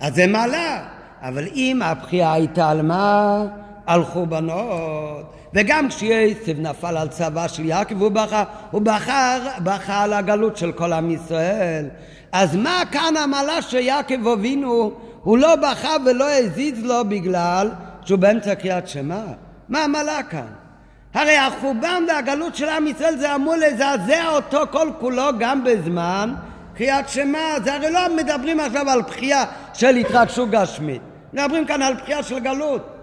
אז זה מעלה. אבל אם הבחייה הייתה על מה? על חורבנות. וגם כשיוסף נפל על צבא של יעקב הוא בחר, הוא בחר, בחר על הגלות של כל עם ישראל. אז מה כאן המעלה שיעקב אבינו הוא לא בחר ולא הזיז לו בגלל שהוא באמצע קריאת שמע? מה המעלה כאן? הרי החורבן והגלות של עם ישראל זה אמור לזעזע אותו כל כולו גם בזמן קריאת שמע. זה הרי לא מדברים עכשיו על בחייה של התרגשות גשמית. מדברים כאן על בחייה של גלות.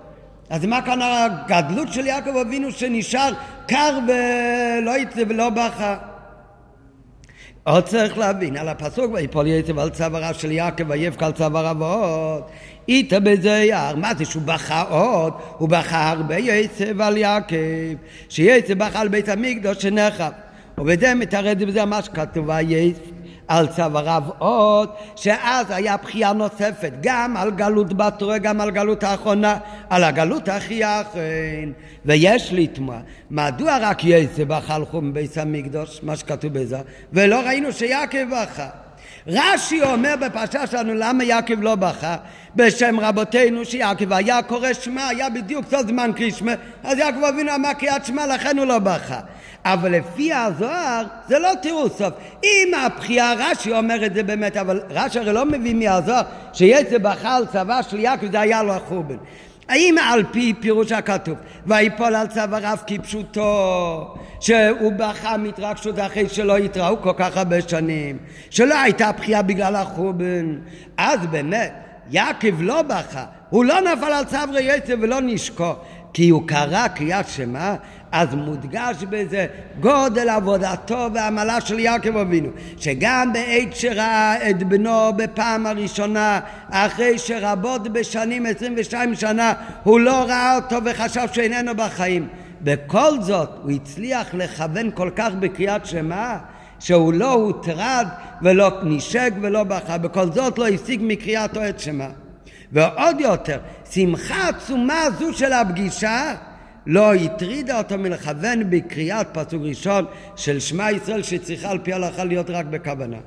אז מה כאן הגדלות של יעקב אבינו שנשאר קר ולא יצא ולא בכה? עוד צריך להבין על הפסוק ויפול יצב על צווארה של יעקב ויבכה על צווארה ועוד איתה בזה יער מה זה שהוא בכה עוד? הוא בכה הרבה יצב על יעקב שיצב בכה על בית המקדוש שנחב ובזה מתרד בזה מה שכתוב ויצב על צוואריו עוד, שאז היה בחייה נוספת, גם על גלות בתורה, גם על גלות האחרונה, על הגלות הכי אחרין. ויש לתמוע, מדוע רק יצא בחל חום בית המקדוש, מה שכתוב בזה, ולא ראינו שיעקב בכה. רש"י אומר בפרשה שלנו למה יעקב לא בכה בשם רבותינו שיעקב היה קורא שמע היה בדיוק קצת זמן קרישמה אז יעקב אבינו אמר קריאת שמע לכן הוא לא בכה אבל לפי הזוהר זה לא תירוץ סוף. אם הבחייה רש"י אומר את זה באמת, אבל רש"י הרי לא מביא מהזוהר שיצא בחל צבא של יעקב זה היה לו החורבן. האם על פי פירוש הכתוב ויפול על צוואריו כפשוטו שהוא בכה מהתרגשות אחרי שלא התראו כל כך הרבה שנים שלא הייתה בחייה בגלל החורבן אז באמת יעקב לא בכה, הוא לא נפל על צברי יצר ולא נשקו, כי הוא קרא קריאת שמע, אז מודגש בזה גודל עבודתו ועמלה של יעקב אבינו, שגם בעת שראה את בנו בפעם הראשונה, אחרי שרבות בשנים, 22 שנה, הוא לא ראה אותו וחשב שאיננו בחיים. בכל זאת הוא הצליח לכוון כל כך בקריאת שמע שהוא לא הוטרד ולא נשק ולא בכה, בכל זאת לא השיג מקריאתו את שמע. ועוד יותר, שמחה עצומה זו של הפגישה לא הטרידה אותו מלכוון בקריאת פסוק ראשון של שמע ישראל שצריכה על פי ההלכה להיות רק בכוונה.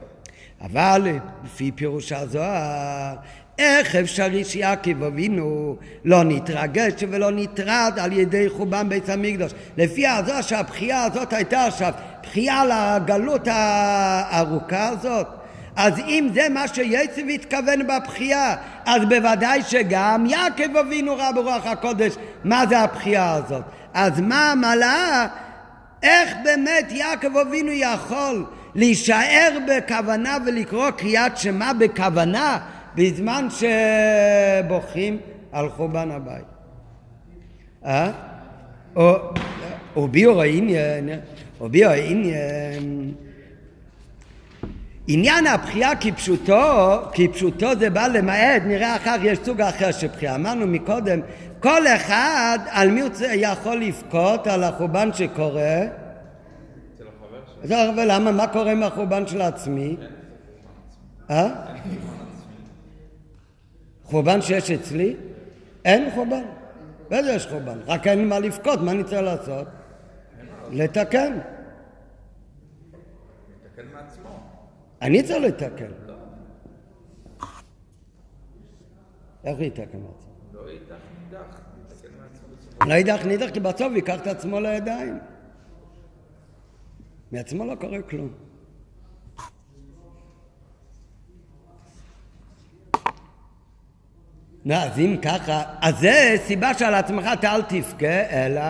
אבל לפי פירוש הזוהר, איך אפשרי שיעקב אבינו לא נתרגש ולא נטרד על ידי חורבן בית המקדוש? לפי הזוהר שהבחייה הזאת הייתה עכשיו בחייה לגלות הארוכה הזאת, אז אם זה מה שיצב התכוון בבחייה, אז בוודאי שגם יעקב אבינו ראה ברוח הקודש מה זה הבחייה הזאת. אז מה המעלה? איך באמת יעקב אבינו יכול להישאר בכוונה ולקרוא קריאת שמע בכוונה בזמן שבוכים על חורבן הבית? אה? או ביור העניין, או ביור העניין עניין הבחייה כפשוטו, כפשוטו זה בא למעט, נראה אחר יש סוג אחר של בחייה. אמרנו מקודם, כל אחד על מי הוא יכול לבכות על החורבן שקורה? ולמה? מה קורה עם החורבן של עצמי? אה? חורבן שיש אצלי? אין חורבן. באיזה יש חורבן? רק אין מה לבכות, מה אני צריך לעשות? לתקן. אני צריך לתקן. איך הוא יתקן מעצמו? לא אידך נידך, לא אידך נידך, כי בסוף ייקח את עצמו לידיים. מעצמו לא קורה כלום. אז אם ככה, אז זה סיבה שעל עצמך אתה אל תבכה, אלא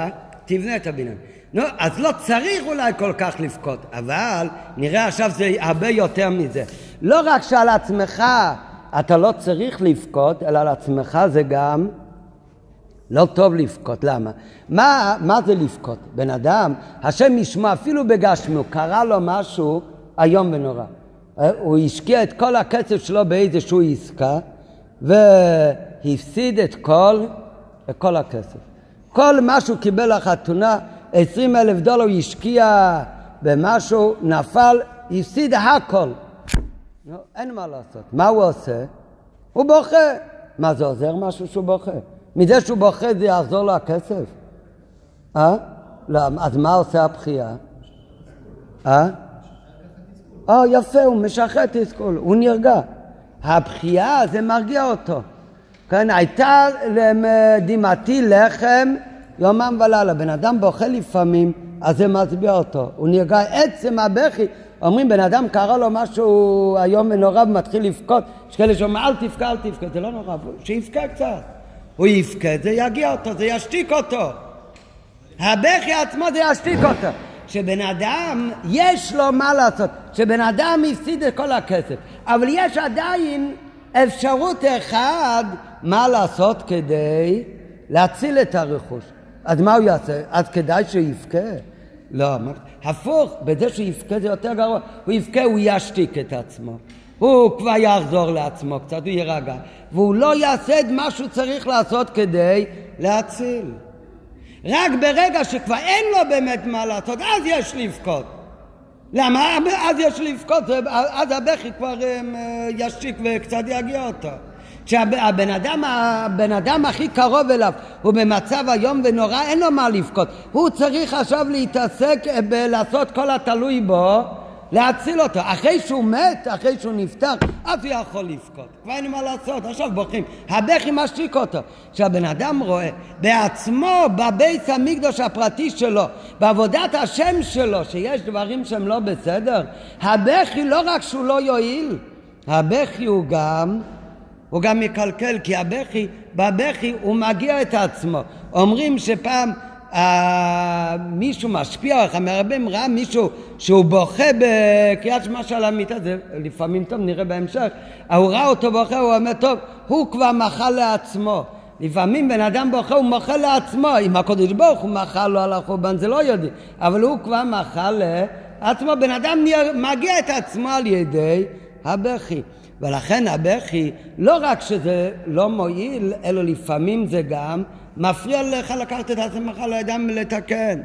תבנה את הבניין. נו, אז לא צריך אולי כל כך לבכות, אבל נראה עכשיו זה הרבה יותר מזה. לא רק שעל עצמך אתה לא צריך לבכות, אלא על עצמך זה גם לא טוב לבכות. למה? מה, מה זה לבכות? בן אדם, השם ישמע, אפילו בגשמו, קרה לו משהו איום ונורא. הוא השקיע את כל הכסף שלו באיזשהו עסקה, והפסיד את כל, את כל הכסף. כל מה שהוא קיבל לחתונה, עשרים אלף דולר השקיע במשהו, נפל, הפסיד הכל. לא, אין מה לעשות. מה הוא עושה? הוא בוכה. מה זה עוזר משהו שהוא בוכה? מזה שהוא בוכה זה יעזור לו הכסף? אה? לא, אז מה עושה הבכייה? אה? אה, יפה, הוא משחרר תסכול, הוא נרגע. הבכייה זה מרגיע אותו. כן, הייתה לדמעתי לחם יומם ולילה. בן אדם בוכה לפעמים, אז זה מצביע אותו. הוא נרגע עצם הבכי. אומרים, בן אדם קרה לו משהו איום ונורא ומתחיל לבכות. יש כאלה שאומרים, אל תבכה, אל תבכה. זה לא נורא, שיבכה קצת. הוא יבכה, זה יגיע אותו, זה ישתיק אותו. הבכי עצמו זה ישתיק אותו. שבן אדם, יש לו מה לעשות. שבן אדם הפסיד את כל הכסף. אבל יש עדיין אפשרות אחת מה לעשות כדי להציל את הרכוש. אז מה הוא יעשה? אז כדאי שהוא יבכה? לא, הפוך, בזה שהוא יבכה זה יותר גרוע. הוא יבכה, הוא ישתיק את עצמו. הוא כבר יחזור לעצמו קצת, הוא יירגע. והוא לא יעשה את מה שהוא צריך לעשות כדי להציל. רק ברגע שכבר אין לו באמת מה לעשות, אז יש לבכות. למה? אז יש לבכות, אז הבכי כבר אה, ישיק וקצת יגיע אותו. כשהבן אדם, הבן אדם הכי קרוב אליו הוא במצב איום ונורא, אין לו מה לבכות. הוא צריך עכשיו להתעסק בלעשות כל התלוי בו, להציל אותו. אחרי שהוא מת, אחרי שהוא נפטר, אז הוא יכול לבכות. כבר אין מה לעשות, עכשיו בוכים. הבכי משיק אותו. כשהבן אדם רואה בעצמו, בבית המקדוש הפרטי שלו, בעבודת השם שלו, שיש דברים שהם לא בסדר, הבכי לא רק שהוא לא יועיל, הבכי הוא גם הוא גם מקלקל, כי הבכי, בבכי הוא מגיע את עצמו. אומרים שפעם אה, מישהו משפיע עליך, מרבים ראה מישהו שהוא בוכה בקריאת שמע של המיטה, זה לפעמים טוב, נראה בהמשך, הוא ראה אותו בוכה, הוא אומר, טוב, הוא כבר מחל לעצמו. לפעמים בן אדם בוכה, הוא מוחל לעצמו, אם הקודש ברוך הוא מחל לו על החורבן, זה לא יודעים, אבל הוא כבר מחל לעצמו, בן אדם מגיע את עצמו על ידי הבכי. ולכן הבכי, לא רק שזה לא מועיל, אלא לפעמים זה גם מפריע לך לקחת את עצמך לידיים ולתקן.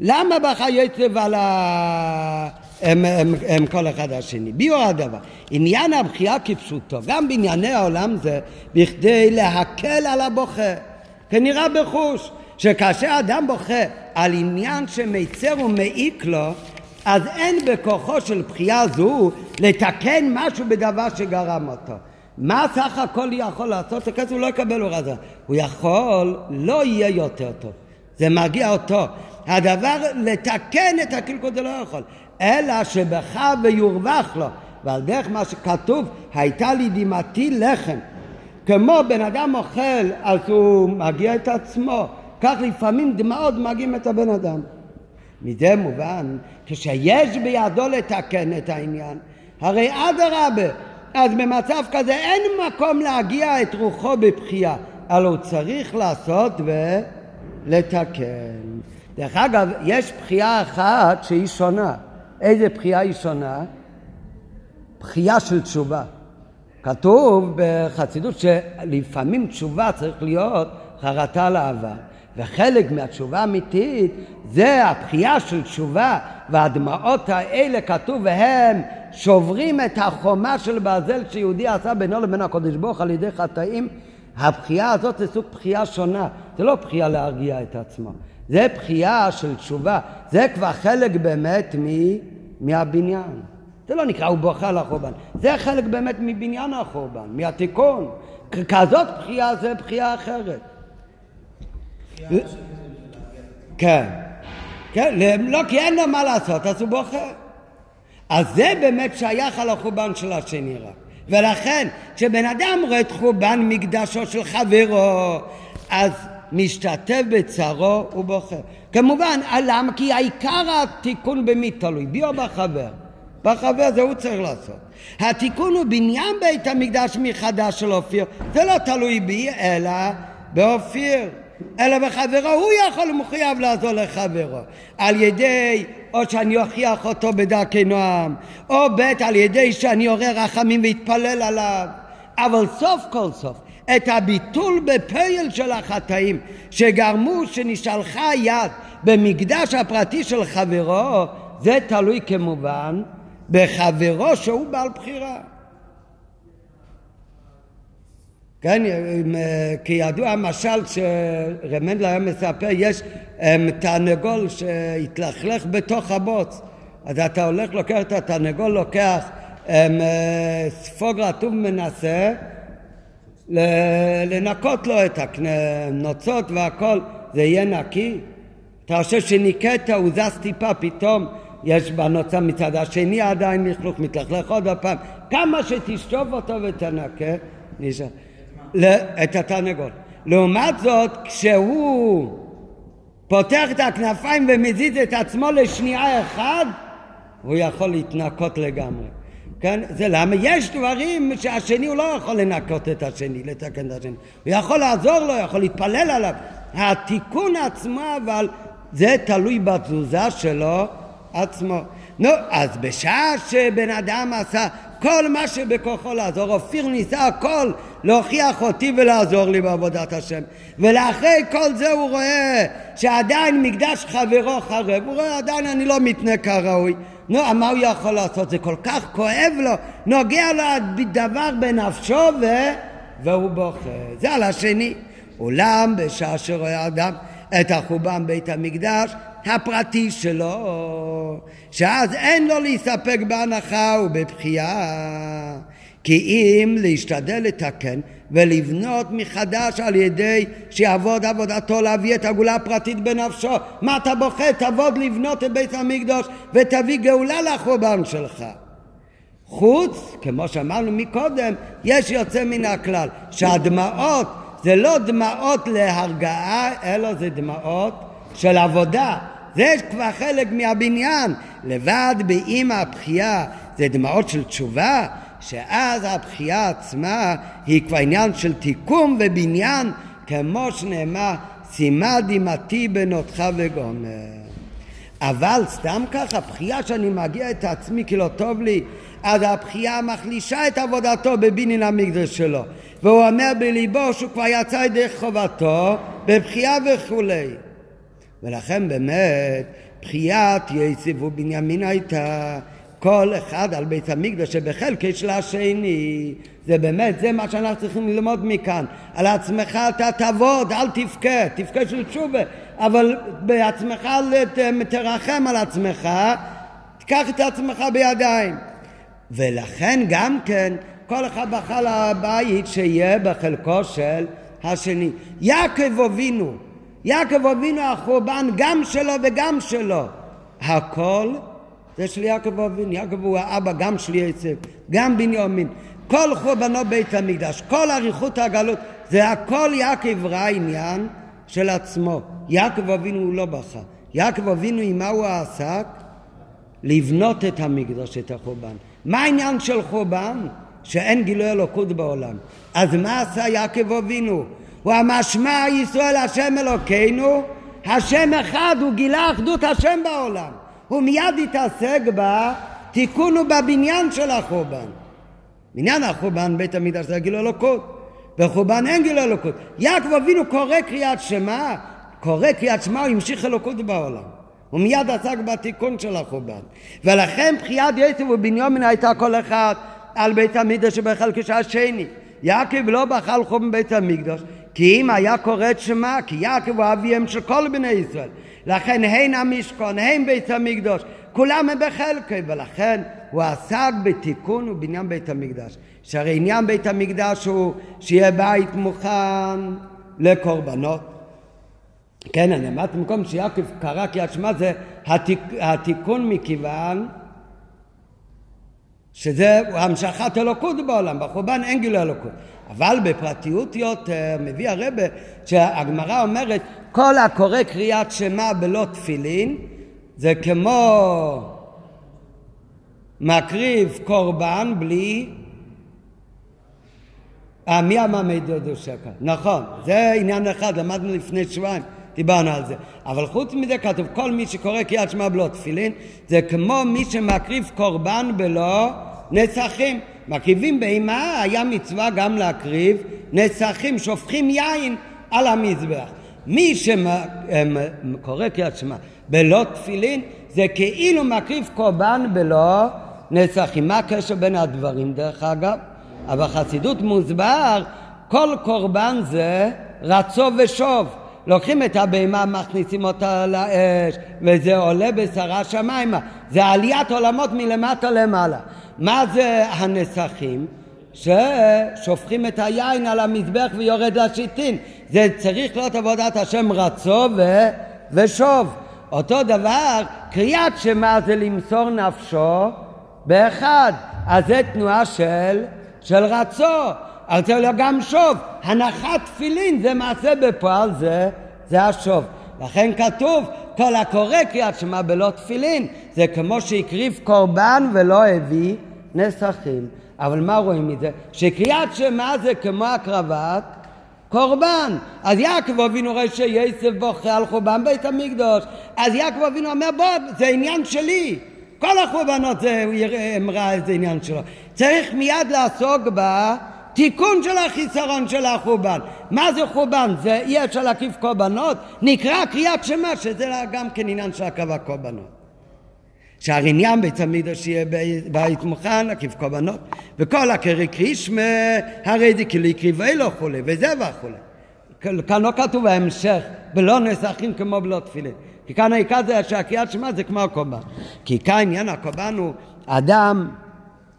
למה בחיי ועל ה... הם, הם, הם כל אחד השני. ביור הדבר. עניין הבחירה כפשוטו, גם בענייני העולם זה בכדי להקל על הבוכה. כנראה בחוש, שכאשר אדם בוכה על עניין שמיצר ומעיק לו, אז אין בכוחו של בחייה זו לתקן משהו בדבר שגרם אותו. מה סך הכל יכול לעשות? הכסף הוא לא יקבל הוראה זו. הוא יכול, לא יהיה יותר טוב. זה מגיע אותו. הדבר, לתקן את הקלקול זה לא יכול. אלא שבך ויורווח לו. ועל דרך מה שכתוב, הייתה לי דמעתי לחם. כמו בן אדם אוכל, אז הוא מגיע את עצמו. כך לפעמים דמעות מגיעים את הבן אדם. מזה מובן, כשיש בידו לתקן את העניין, הרי אדרבה, אז במצב כזה אין מקום להגיע את רוחו בבחייה, אלא הוא צריך לעשות ולתקן. דרך אגב, יש בחייה אחת שהיא שונה. איזה בחייה היא שונה? בחייה של תשובה. כתוב בחסידות שלפעמים תשובה צריך להיות חרטה לעבר. וחלק מהתשובה האמיתית זה הבחייה של תשובה והדמעות האלה כתוב והם שוברים את החומה של ברזל שיהודי עשה בינו לבין הקודש ברוך על ידי חטאים. הבחייה הזאת זה סוג בחייה שונה זה לא בחייה להרגיע את עצמו זה בחייה של תשובה זה כבר חלק באמת מ... מהבניין. זה לא נקרא הוא בוכה על החורבן זה חלק באמת מבניין החורבן מהתיקון. כזאת בחייה זה בחייה אחרת כן, כן, לא כי אין לו מה לעשות, אז הוא בוחר. אז זה באמת שייך על החורבן של השני רק. ולכן, כשבן אדם רואה את חורבן מקדשו של חברו, אז משתתף בצערו ובוחר. כמובן, למה? כי העיקר התיקון במי תלוי? בי או בחבר? בחבר זה הוא צריך לעשות. התיקון הוא בניין בית המקדש מחדש של אופיר, זה לא תלוי בי, אלא באופיר. אלא בחברו הוא יכול ומחויב לעזור לחברו. על ידי או שאני אוכיח אותו בדרכי נועם או ב' על ידי שאני עורר רחמים ואתפלל עליו. אבל סוף כל סוף את הביטול בפייל של החטאים שגרמו שנשלחה יד במקדש הפרטי של חברו זה תלוי כמובן בחברו שהוא בעל בחירה כן, כידוע המשל שרמנדל היה מספר, יש תרנגול שהתלכלך בתוך הבוץ, אז אתה הולך, לוקח את התרנגול, לוקח ספוג רטוב מנסה לנקות לו את הנוצות והכל, זה יהיה נקי? אתה חושב שניקית, הוא זז טיפה, פתאום יש בנוצה מצד השני עדיין לכלוך, מתלכלך עוד פעם, כמה שתשטוף אותו ותנקה, נשאר. את התרנגול. לעומת זאת, כשהוא פותח את הכנפיים ומזיז את עצמו לשנייה אחת, הוא יכול להתנקות לגמרי. כן? זה למה יש דברים שהשני הוא לא יכול לנקות את השני, לתקן את השני. הוא יכול לעזור לו, יכול להתפלל עליו. התיקון עצמו, אבל זה תלוי בתזוזה שלו עצמו. נו, אז בשעה שבן אדם עשה כל מה שבכוחו לעזור. אופיר ניסה הכל להוכיח אותי ולעזור לי בעבודת השם. ולאחרי כל זה הוא רואה שעדיין מקדש חברו חרב, הוא רואה עדיין אני לא מתנה כראוי. נו, מה הוא יכול לעשות? זה כל כך כואב לו, נוגע לו דבר בנפשו ו... והוא בוכה. זה על השני. אולם בשעה שרואה אדם את החורבן בית המקדש, הפרטי שלו, שאז אין לו להסתפק בהנחה ובבחייה. כי אם להשתדל לתקן ולבנות מחדש על ידי שיעבוד עבודתו להביא את הגאולה הפרטית בנפשו. מה אתה בוכה? תעבוד לבנות את בית המקדוש ותביא גאולה לחורבן שלך. חוץ, כמו שאמרנו מקודם, יש יוצא מן הכלל, שהדמעות זה לא דמעות להרגעה, אלא זה דמעות של עבודה, זה כבר חלק מהבניין. לבד באם הבכייה זה דמעות של תשובה, שאז הבכייה עצמה היא כבר עניין של תיקום ובניין, כמו שנאמר, שימה דמעתי בנותך וגומר. אבל סתם ככה, בכייה שאני מגיע את עצמי כי לא טוב לי, אז הבכייה מחלישה את עבודתו בבינין המקדש שלו. והוא אומר בליבו שהוא כבר יצא ידי חובתו בבכייה וכולי. ולכן באמת בחיית יסף ובנימין הייתה כל אחד על בית המקדש שבחלקי של השני. זה באמת, זה מה שאנחנו צריכים ללמוד מכאן. על עצמך אתה תעבוד, אל תבכה, תבכה של תשובה, אבל בעצמך תרחם על עצמך, תיקח את עצמך בידיים. ולכן גם כן, כל אחד בחל הבית שיהיה בחלקו של השני. יעקב אבינו, יעקב אבינו החורבן גם שלו וגם שלו. הכל זה של יעקב אבינו, יעקב הוא האבא גם של יצב, גם בנימין. כל חורבנו בית המקדש, כל אריכות הגלות, זה הכל יעקב ראה עניין של עצמו. יעקב אבינו הוא לא בכה. יעקב אבינו, עם מה הוא עסק? לבנות את המקדש, את החורבן. מה העניין של חורבן? שאין גילוי אלוקות בעולם. אז מה עשה יעקב אבינו? הוא אמר שמע ישראל השם אלוקינו, השם אחד, הוא גילה אחדות השם בעולם. הוא מיד התעסק בתיקון ובבניין של החורבן. בניין החורבן, בית המקדש זה גילוי אלוקות. בחורבן אין גילוי אלוקות. יעקב אבינו קורא קריאת שמע, קורא קריאת שמע, הוא המשיך אלוקות בעולם. הוא מיד עסק בתיקון של החורבן. ולכן בחיית יסף ובנימין הייתה כל אחד על בית המקדש שבחלקש השני. יעקב לא בחל חורבן בית המקדש, כי אם היה קורא את שמה, כי יעקב הוא אביהם של כל בני ישראל. לכן הן המשכון, הן בית המקדש, כולם הם בחלקי, ולכן הוא עסק בתיקון ובניין בית המקדש. שהרי עניין בית המקדש הוא שיהיה בית מוכן לקורבנות. כן, אני אמרתי במקום שיעקב קרא קריאת שמע זה התיק, התיקון מכיוון שזה המשכת אלוקות בעולם, בחורבן אין גילוי אלוקות. אבל בפרטיות יותר מביא הרבה שהגמרא אומרת כל הקורא קריאת שמע בלא תפילין זה כמו מקריב קורבן בלי אה, מי אמר מידודו שקר? נכון, זה עניין אחד, למדנו לפני שבועיים, דיברנו על זה. אבל חוץ מזה כתוב, כל מי שקורא קריאת שמע בלא תפילין, זה כמו מי שמקריב קורבן בלא נצחים. מקריבים בהמה, היה מצווה גם להקריב נצחים, שופכים יין על המזבח. מי שקורא קריאת שמע בלא תפילין, זה כאילו מקריב קורבן בלא נצחים. מה הקשר בין הדברים דרך אגב? אבל בחסידות מוסבר כל קורבן זה רצו ושוב. לוקחים את הבהמה, מכניסים אותה לאש, וזה עולה בשרה שמיימה. זה עליית עולמות מלמטה למעלה. מה זה הנסכים? ששופכים את היין על המזבח ויורד לשיטין. זה צריך להיות עבודת השם רצו ו... ושוב. אותו דבר, קריאת שמע זה למסור נפשו באחד. אז זה תנועה של, של רצו. אז זה גם שוב. הנחת תפילין זה מעשה בפועל, זה, זה השוב. לכן כתוב כל הקורא קריאת שמע בלא תפילין זה כמו שהקריב קורבן ולא הביא נסכים. אבל מה רואים מזה? שקריאת שמע זה כמו הקרבת קורבן. אז יעקב אבינו רואה שיסף בוכה על חורבן בית המקדוש. אז יעקב אבינו אומר בוא זה עניין שלי. כל החורבנות זה, ראה איזה עניין שלו. צריך מיד לעסוק בה תיקון של החיסרון של החורבן. מה זה חורבן? זה אי אפשר להקיף קורבנות? נקרא קריאת שמע, שזה גם כן עניין של הקרבת קורבנות. שהרי עניין בית המקדש שיהיה בית מוכן, להקיף קורבנות. וכל הקרי קרישמה, הרי זה כאילו יקריבי לו חולי, וזה וכולי. כאן לא כתוב ההמשך, בלא נסחים כמו בלא תפילין. כי כאן העיקר זה שהקריאת שמע זה כמו הקורבן. כי כאן עניין הקורבן הוא אדם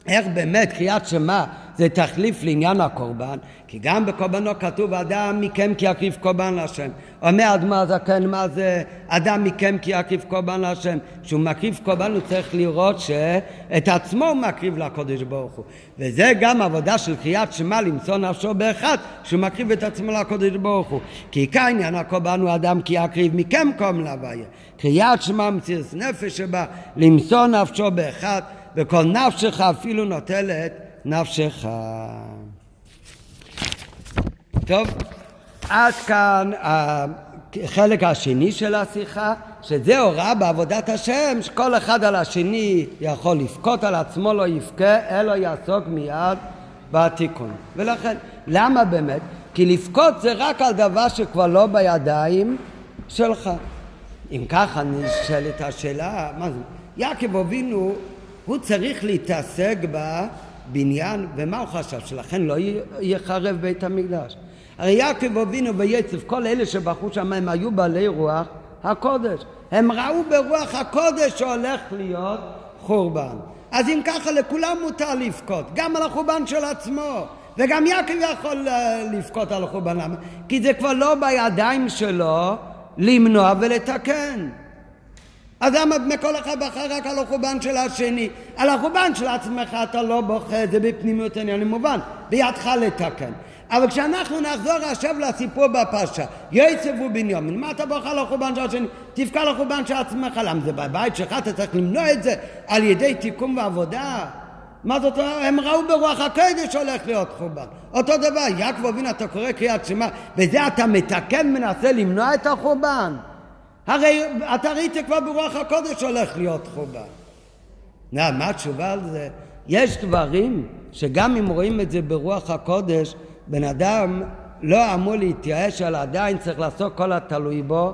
איך באמת קריאת שמע זה תחליף לעניין הקורבן, כי גם בקורבנו כתוב אדם מכם כי יקריב קורבן להשם. אומר אדמה הזקן מה זה אדם מכם כי יקריב קורבן להשם. כשהוא מקריב קורבן הוא צריך לראות שאת עצמו הוא מקריב לקודש ברוך הוא. וזה גם עבודה של קריאת שמע למצוא נפשו באחד, שהוא מקריב את עצמו לקודש ברוך הוא. כי עיקר עניין הקורבן הוא אדם כי יקריב מכם קום להוויה. קריאת שמע מציאות נפש שבא למסור נפשו באחד וכל נפשך אפילו נוטלת נפשך. טוב, עד כאן החלק השני של השיחה, שזה הוראה בעבודת השם, שכל אחד על השני יכול לבכות על עצמו, לא יבכה, אלא יעסוק מיד בתיקון. ולכן, למה באמת? כי לבכות זה רק על דבר שכבר לא בידיים שלך. אם ככה נשאלת השאלה, מה זה? יעקב אבינו הוא צריך להתעסק בבניין, ומה הוא חשב? שלכן לא יחרב בית המקדש. הרי יעקב אבינו ויצב, כל אלה שבחרו שם הם היו בעלי רוח הקודש. הם ראו ברוח הקודש שהולך להיות חורבן. אז אם ככה לכולם מותר לבכות, גם על החורבן של עצמו. וגם יעקב יכול אה, לבכות על החורבן. כי זה כבר לא בידיים שלו למנוע ולתקן. אז למה מכל אחד בחר רק על החורבן של השני? על החורבן של עצמך אתה לא בוכה, זה בפנימיות עניין מובן, בידך לתקן. אבל כשאנחנו נחזור עכשיו לסיפור בפרשה, יצב ובנימין, מה אתה על החורבן של השני? תבכה על החורבן של עצמך, למה זה בבית שלך, אתה צריך למנוע את זה על ידי תיקון ועבודה? מה זאת אומרת? הם ראו ברוח הקודש הולך להיות חורבן. אותו דבר, יעקב אבינו אתה קורא קריאת שמע, בזה אתה מתקן, מנסה למנוע את החורבן? הרי אתה ראית כבר ברוח הקודש הולך להיות חובה. מה, מה התשובה על זה? יש דברים שגם אם רואים את זה ברוח הקודש, בן אדם לא אמור להתייאש, אלא עדיין צריך לעשות כל התלוי בו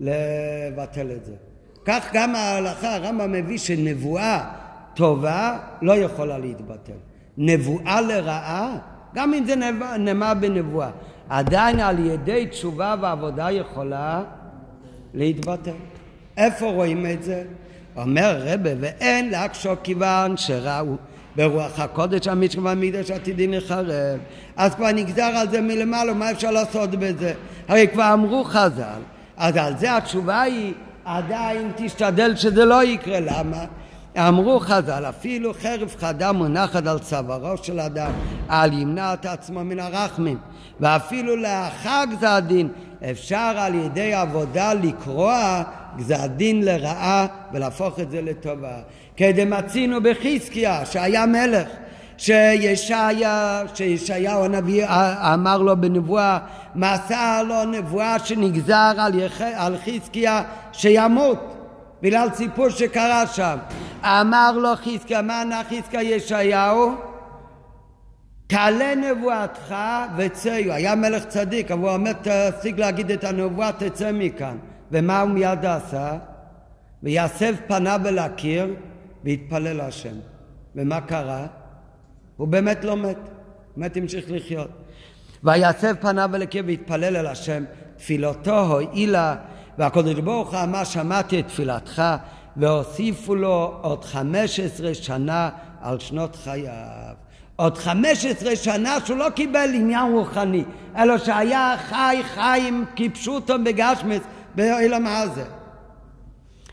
לבטל את זה. כך גם ההלכה, הרמב"ם מביא שנבואה טובה לא יכולה להתבטל. נבואה לרעה, גם אם זה נאמר בנבואה, עדיין על ידי תשובה ועבודה יכולה להתבטל. איפה רואים את זה? אומר רבה, ואין להקשור כיוון שראו ברוח הקודש המשכב והמקדש עתידים לחרב. אז כבר נגזר על זה מלמעלה, מה אפשר לעשות בזה? הרי כבר אמרו חז"ל, אז על זה התשובה היא עדיין תשתדל שזה לא יקרה, למה? אמרו חז"ל, אפילו חרב חדה מונחת על צווארו של אדם, על ימנע את עצמו מן הרחמים, ואפילו לאחר גזר הדין אפשר על ידי עבודה לקרוע גזר דין לרעה ולהפוך את זה לטובה. כדמצינו בחזקיה שהיה מלך שישעיה, שישעיהו הנביא אמר לו בנבואה, מסר לו נבואה שנגזר על, יח... על חזקיה שימות בגלל סיפור שקרה שם. אמר לו חזקיה, מה ענה חזקיה ישעיהו? תעלה נבואתך וצאו. היה מלך צדיק, אבל הוא אומר תפסיק להגיד את הנבואה, תצא מכאן. ומה הוא מיד עשה? ויסב פניו אל הקיר והתפלל להשם. ומה קרה? הוא באמת לא מת, באמת המשיך לחיות. ויסב פניו אל הקיר והתפלל אל השם. תפילתו הועילה והקדוש ברוך הוא אמר שמעתי את תפילתך והוסיפו לו עוד חמש עשרה שנה על שנות חייו. עוד חמש עשרה שנה שהוא לא קיבל עניין רוחני, אלא שהיה חי חיים כפשוטו בגשמס באילם הזה.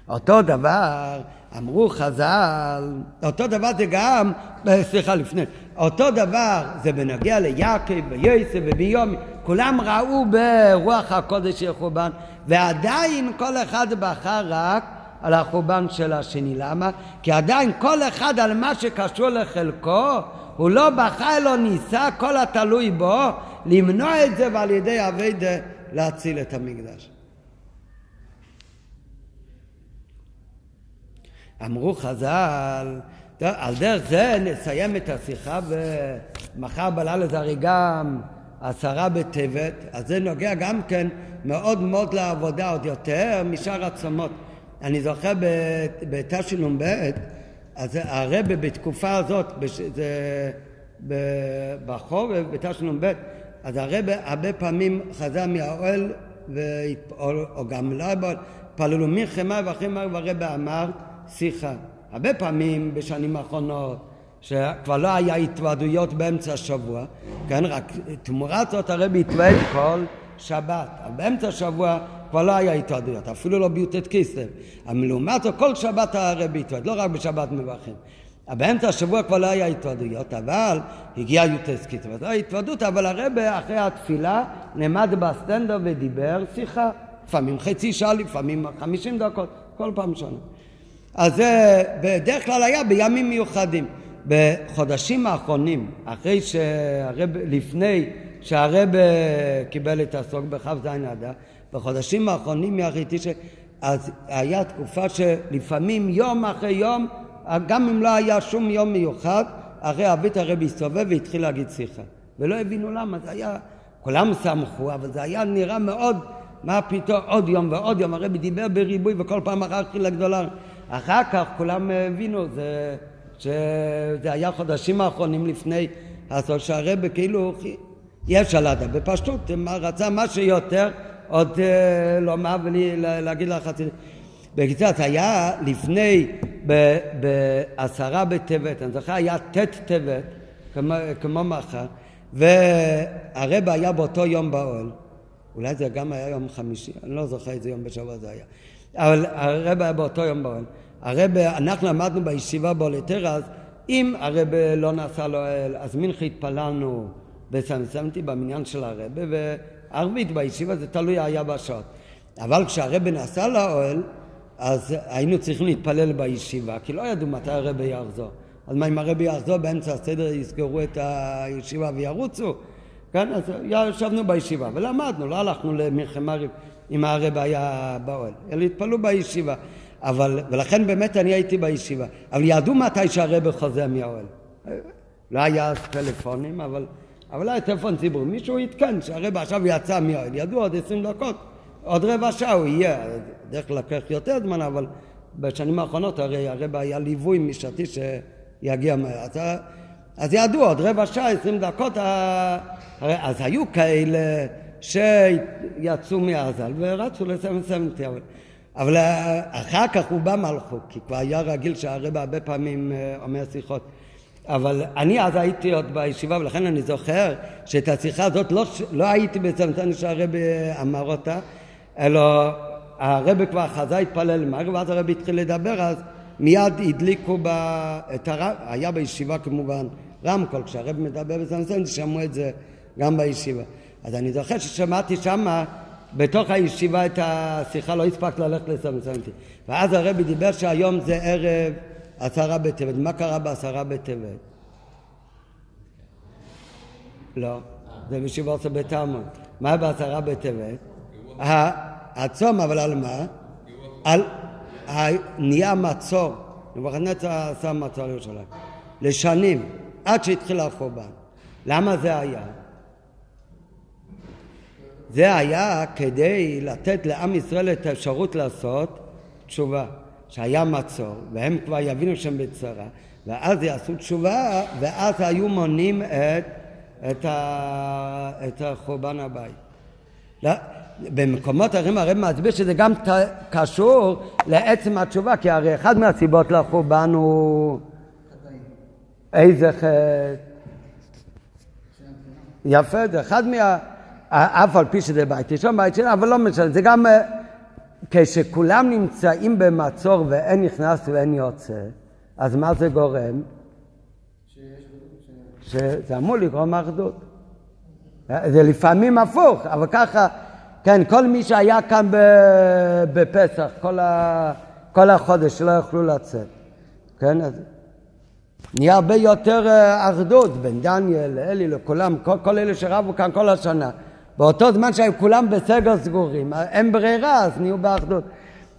אותו דבר אמרו חז"ל, אותו דבר זה גם, סליחה לפני, אותו דבר זה בנוגע ליעקב ויוסף וביומי, כולם ראו ברוח הקודש של חורבן, ועדיין כל אחד בחר רק על החורבן של השני. למה? כי עדיין כל אחד על מה שקשור לחלקו, הוא לא בחר, לא ניסה, כל התלוי בו, למנוע את זה ועל ידי אביידה להציל את המקדש. אמרו חז"ל, על דרך זה נסיים את השיחה ומחר בלילה זה הרי גם עשרה בטבת, אז זה נוגע גם כן מאוד מאוד לעבודה, עוד יותר משאר הצומות. אני זוכר בתשנ"ב, אז הרבה בתקופה הזאת, זה בחורף, בתשנ"ב, אז הרבה הרבה פעמים חזר מהאוהל, או, או גם לא, פללו מלחמה ואחרי מה והרבה אמר שיחה. הרבה פעמים בשנים האחרונות שכבר לא היה התוועדויות באמצע השבוע, כן, רק תמורת זאת הרבי התוועד כל שבת. אבל באמצע השבוע כבר לא היה התוועדויות, אפילו לא ביוטט כיסלב. אבל לעומת זאת כל שבת הרבי התוועד, לא רק בשבת מברכים. באמצע השבוע כבר לא היה התוועדויות, אבל הגיע יוטס קיצור. אז לא התוועדות, אבל הרבה אחרי התפילה נעמד בסטנדר ודיבר שיחה. לפעמים חצי שעה, לפעמים חמישים דקות, כל פעם שונה. אז זה בדרך כלל היה בימים מיוחדים. בחודשים האחרונים, אחרי שהרב, לפני שהרב קיבל את הסוג בכ"ז אדר, בחודשים האחרונים מהחיתי ש... אז היה תקופה שלפעמים יום אחרי יום, גם אם לא היה שום יום מיוחד, הרי אבית הרבי הסתובב והתחיל להגיד שיחה. ולא הבינו למה, זה היה, כולם שמחו, אבל זה היה נראה מאוד, מה פתאום, עוד יום ועוד יום, הרבי דיבר בריבוי וכל פעם אחר כך לגדולה. אחר כך כולם הבינו, זה... שזה היה חודשים האחרונים לפני הסוף שהרבה כאילו אי אפשר לדעת, בפשטות רצה מה שיותר עוד לומר ולהגיד לך בקיצור היה לפני בעשרה בטבת, אני זוכר היה ט' טבת כמו, מחר והרבה היה באותו יום באוהל. אולי זה גם היה יום חמישי, אני לא זוכר איזה יום בשבוע זה היה. אבל הרבה היה באותו יום באוהל. הרב, אנחנו למדנו בישיבה בולטרס, אם הרב לא נסע לאוהל, אז מנחה התפללנו בסמסמתי במניין של הרב, וערבית בישיבה זה תלוי היה בשעות. אבל כשהרב נסע לאוהל, אז היינו צריכים להתפלל בישיבה, כי לא ידעו מתי הרב יחזור. אז מה אם הרב יחזור באמצע הסדר יסגרו את הישיבה וירוצו? כן, אז ישבנו בישיבה ולמדנו, לא הלכנו למלחמה אם הרב היה באוהל, אלא התפללו בישיבה. אבל, ולכן באמת אני הייתי בישיבה. אבל ידעו מתי שהרבה חוזר מהאוהל. לא היה אז טלפונים, אבל, אבל היה טלפון ציבורי. מישהו עדכן שהרבה עכשיו יצא מהאוהל. ידעו עוד עשרים דקות, עוד רבע שעה הוא יהיה. דרך כלל לקח יותר זמן, אבל בשנים האחרונות הרי הרבה היה ליווי משעתי שיגיע מהר. אז, אז ידעו עוד רבע שעה, עשרים דקות, אז היו כאלה שיצאו מעזל ורצו לסיים סמנטי. אבל אה, אחר כך הוא בא מלכות, כי כבר היה רגיל שהרבא הרבה פעמים אה, אומר שיחות. אבל אני אז הייתי עוד בישיבה, ולכן אני זוכר שאת השיחה הזאת לא, לא הייתי בצמצם שהרבא אמר אותה, אלא הרבא כבר חזר, התפלל למערכת, ואז הרבא התחיל לדבר, אז מיד הדליקו ב... את הרב, היה בישיבה כמובן רמקול, כשהרבא מדבר בצמצם, שמעו את זה גם בישיבה. אז אני זוכר ששמעתי שמה בתוך הישיבה את השיחה, לא הספקת ללכת לסמסמתי. ואז הרבי דיבר שהיום זה ערב עשרה בטבת. מה קרה בעשרה בטבת? לא, זה בישיבות בתמות. מה בעשרה בטבת? הצום, אבל על מה? על נהיה מצור. נבוכדנצר עשה מצור לירושלים. לשנים, עד שהתחיל החורבן. למה זה היה? זה היה כדי לתת לעם ישראל את האפשרות לעשות תשובה, שהיה מצור, והם כבר יבינו שהם בצרה, ואז יעשו תשובה, ואז היו מונים את, את, ה, את החורבן הבית. לא, במקומות אחרים הרב מסביר שזה גם ת, קשור לעצם התשובה, כי הרי אחד מהסיבות לחורבן הוא איזה חטא. יפה, זה אחד מה... אף על פי שזה בית ראשון, בית שני, אבל לא משנה, זה גם כשכולם נמצאים במצור ואין נכנס ואין יוצא, אז מה זה גורם? שזה אמור לגרום אחדות. זה לפעמים הפוך, אבל ככה, כן, כל מי שהיה כאן בפסח, כל, ה, כל החודש שלא יכלו לצאת, כן, אז נהיה הרבה יותר אה, אחדות בין דניאל לאלי לכולם, כל, כל אלה שרבו כאן כל השנה. באותו זמן שהיו כולם בסגר סגורים, אין ברירה, אז נהיו באחדות.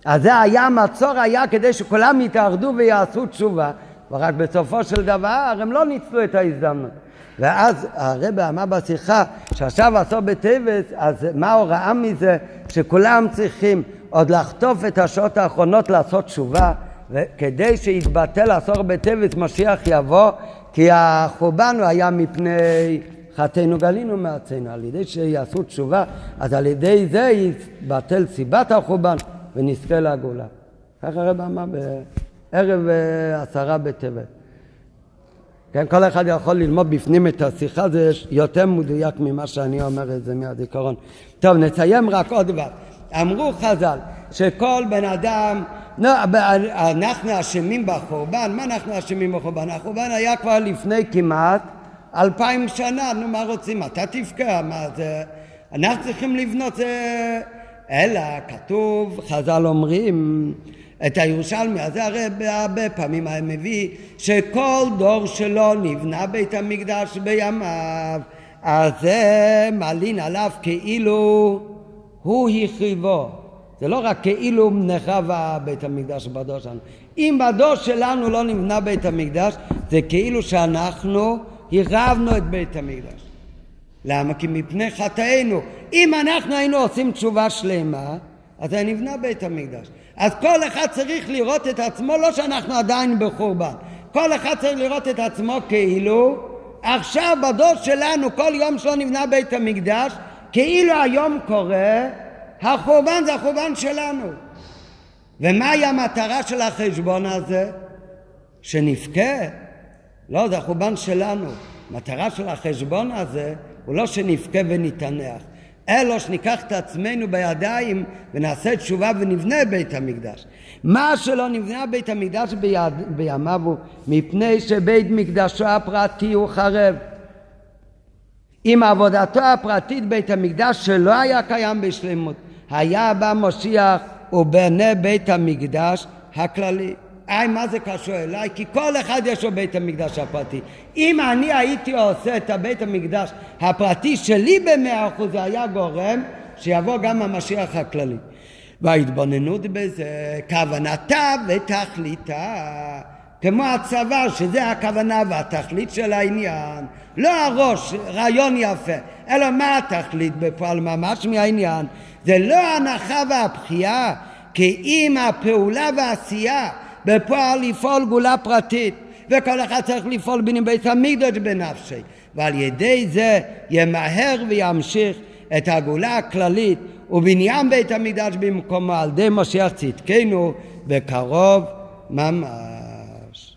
אז זה היה, המצור היה כדי שכולם יתאחדו ויעשו תשובה, ורק בסופו של דבר הם לא ניצלו את ההזדמנות. ואז הרב אמר בשיחה שעכשיו עשור בטבת, אז מה ההוראה מזה? שכולם צריכים עוד לחטוף את השעות האחרונות לעשות תשובה, וכדי שיתבטל עשור בטבת משיח יבוא, כי החורבן היה מפני חטאינו גלינו מארצנו, על ידי שיעשו תשובה, אז על ידי זה יתבטל סיבת החורבן ונזכה לגאולה. ככה הרב אמר בערב אה, עשרה בטבת. כן, כל אחד יכול ללמוד בפנים את השיחה, זה יותר מדויק ממה שאני אומר את זה מהזיכרון. טוב, נסיים רק עוד דבר. אמרו חז"ל שכל בן אדם, לא, אנחנו אשמים בחורבן, מה אנחנו אשמים בחורבן? החורבן היה כבר לפני כמעט אלפיים שנה, נו מה רוצים? אתה תבכה, מה זה... אנחנו צריכים לבנות זה... אלא כתוב, חז"ל אומרים, את הירושלמי הזה הרי הרבה פעמים היה מביא שכל דור שלו נבנה בית המקדש בימיו. אז זה מלין עליו כאילו הוא החריבו זה לא רק כאילו נחרב בית המקדש בדור שלנו. אם בדור שלנו לא נבנה בית המקדש זה כאילו שאנחנו הרבנו את בית המקדש למה? כי מפני חטאינו אם אנחנו היינו עושים תשובה שלמה אז היה נבנה בית המקדש אז כל אחד צריך לראות את עצמו, לא שאנחנו עדיין בחורבן, כל אחד צריך לראות את עצמו כאילו עכשיו בדור שלנו, כל יום שלא נבנה בית המקדש, כאילו היום קורה, החורבן זה החורבן שלנו. ומהי המטרה של החשבון הזה? שנבכה? לא, זה החורבן שלנו. המטרה של החשבון הזה הוא לא שנבכה ונתענח. אלא שניקח את עצמנו בידיים ונעשה תשובה ונבנה בית המקדש. מה שלא נבנה בית המקדש ביד, בימיו הוא מפני שבית מקדשו הפרטי הוא חרב. עם עבודתו הפרטית בית המקדש שלא היה קיים בשלמות, היה בא משיח ובנה בית המקדש הכללי. היי, מה זה קשור אליי? כי כל אחד יש לו בית המקדש הפרטי. אם אני הייתי עושה את הבית המקדש הפרטי שלי במאה אחוז, זה היה גורם שיבוא גם המשיח הכללי. וההתבוננות בזה, כוונתה ותכליתה, כמו הצבא, שזה הכוונה והתכלית של העניין. לא הראש, רעיון יפה, אלא מה התכלית בפועל ממש מהעניין? זה לא ההנחה והבחייה, כי אם הפעולה והעשייה בפועל לפעול גאולה פרטית וכל אחד צריך לפעול בני בית המקדש בנפשי ועל ידי זה ימהר וימשיך את הגאולה הכללית ובניין בית המקדש במקומו על ידי משיח צדקנו בקרוב ממש.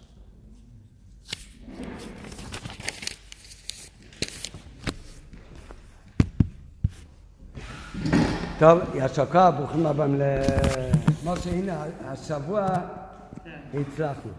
טוב, ישר כוח, ברוכים הבאים ל... כמו שהנה, השבוע הצלחנו.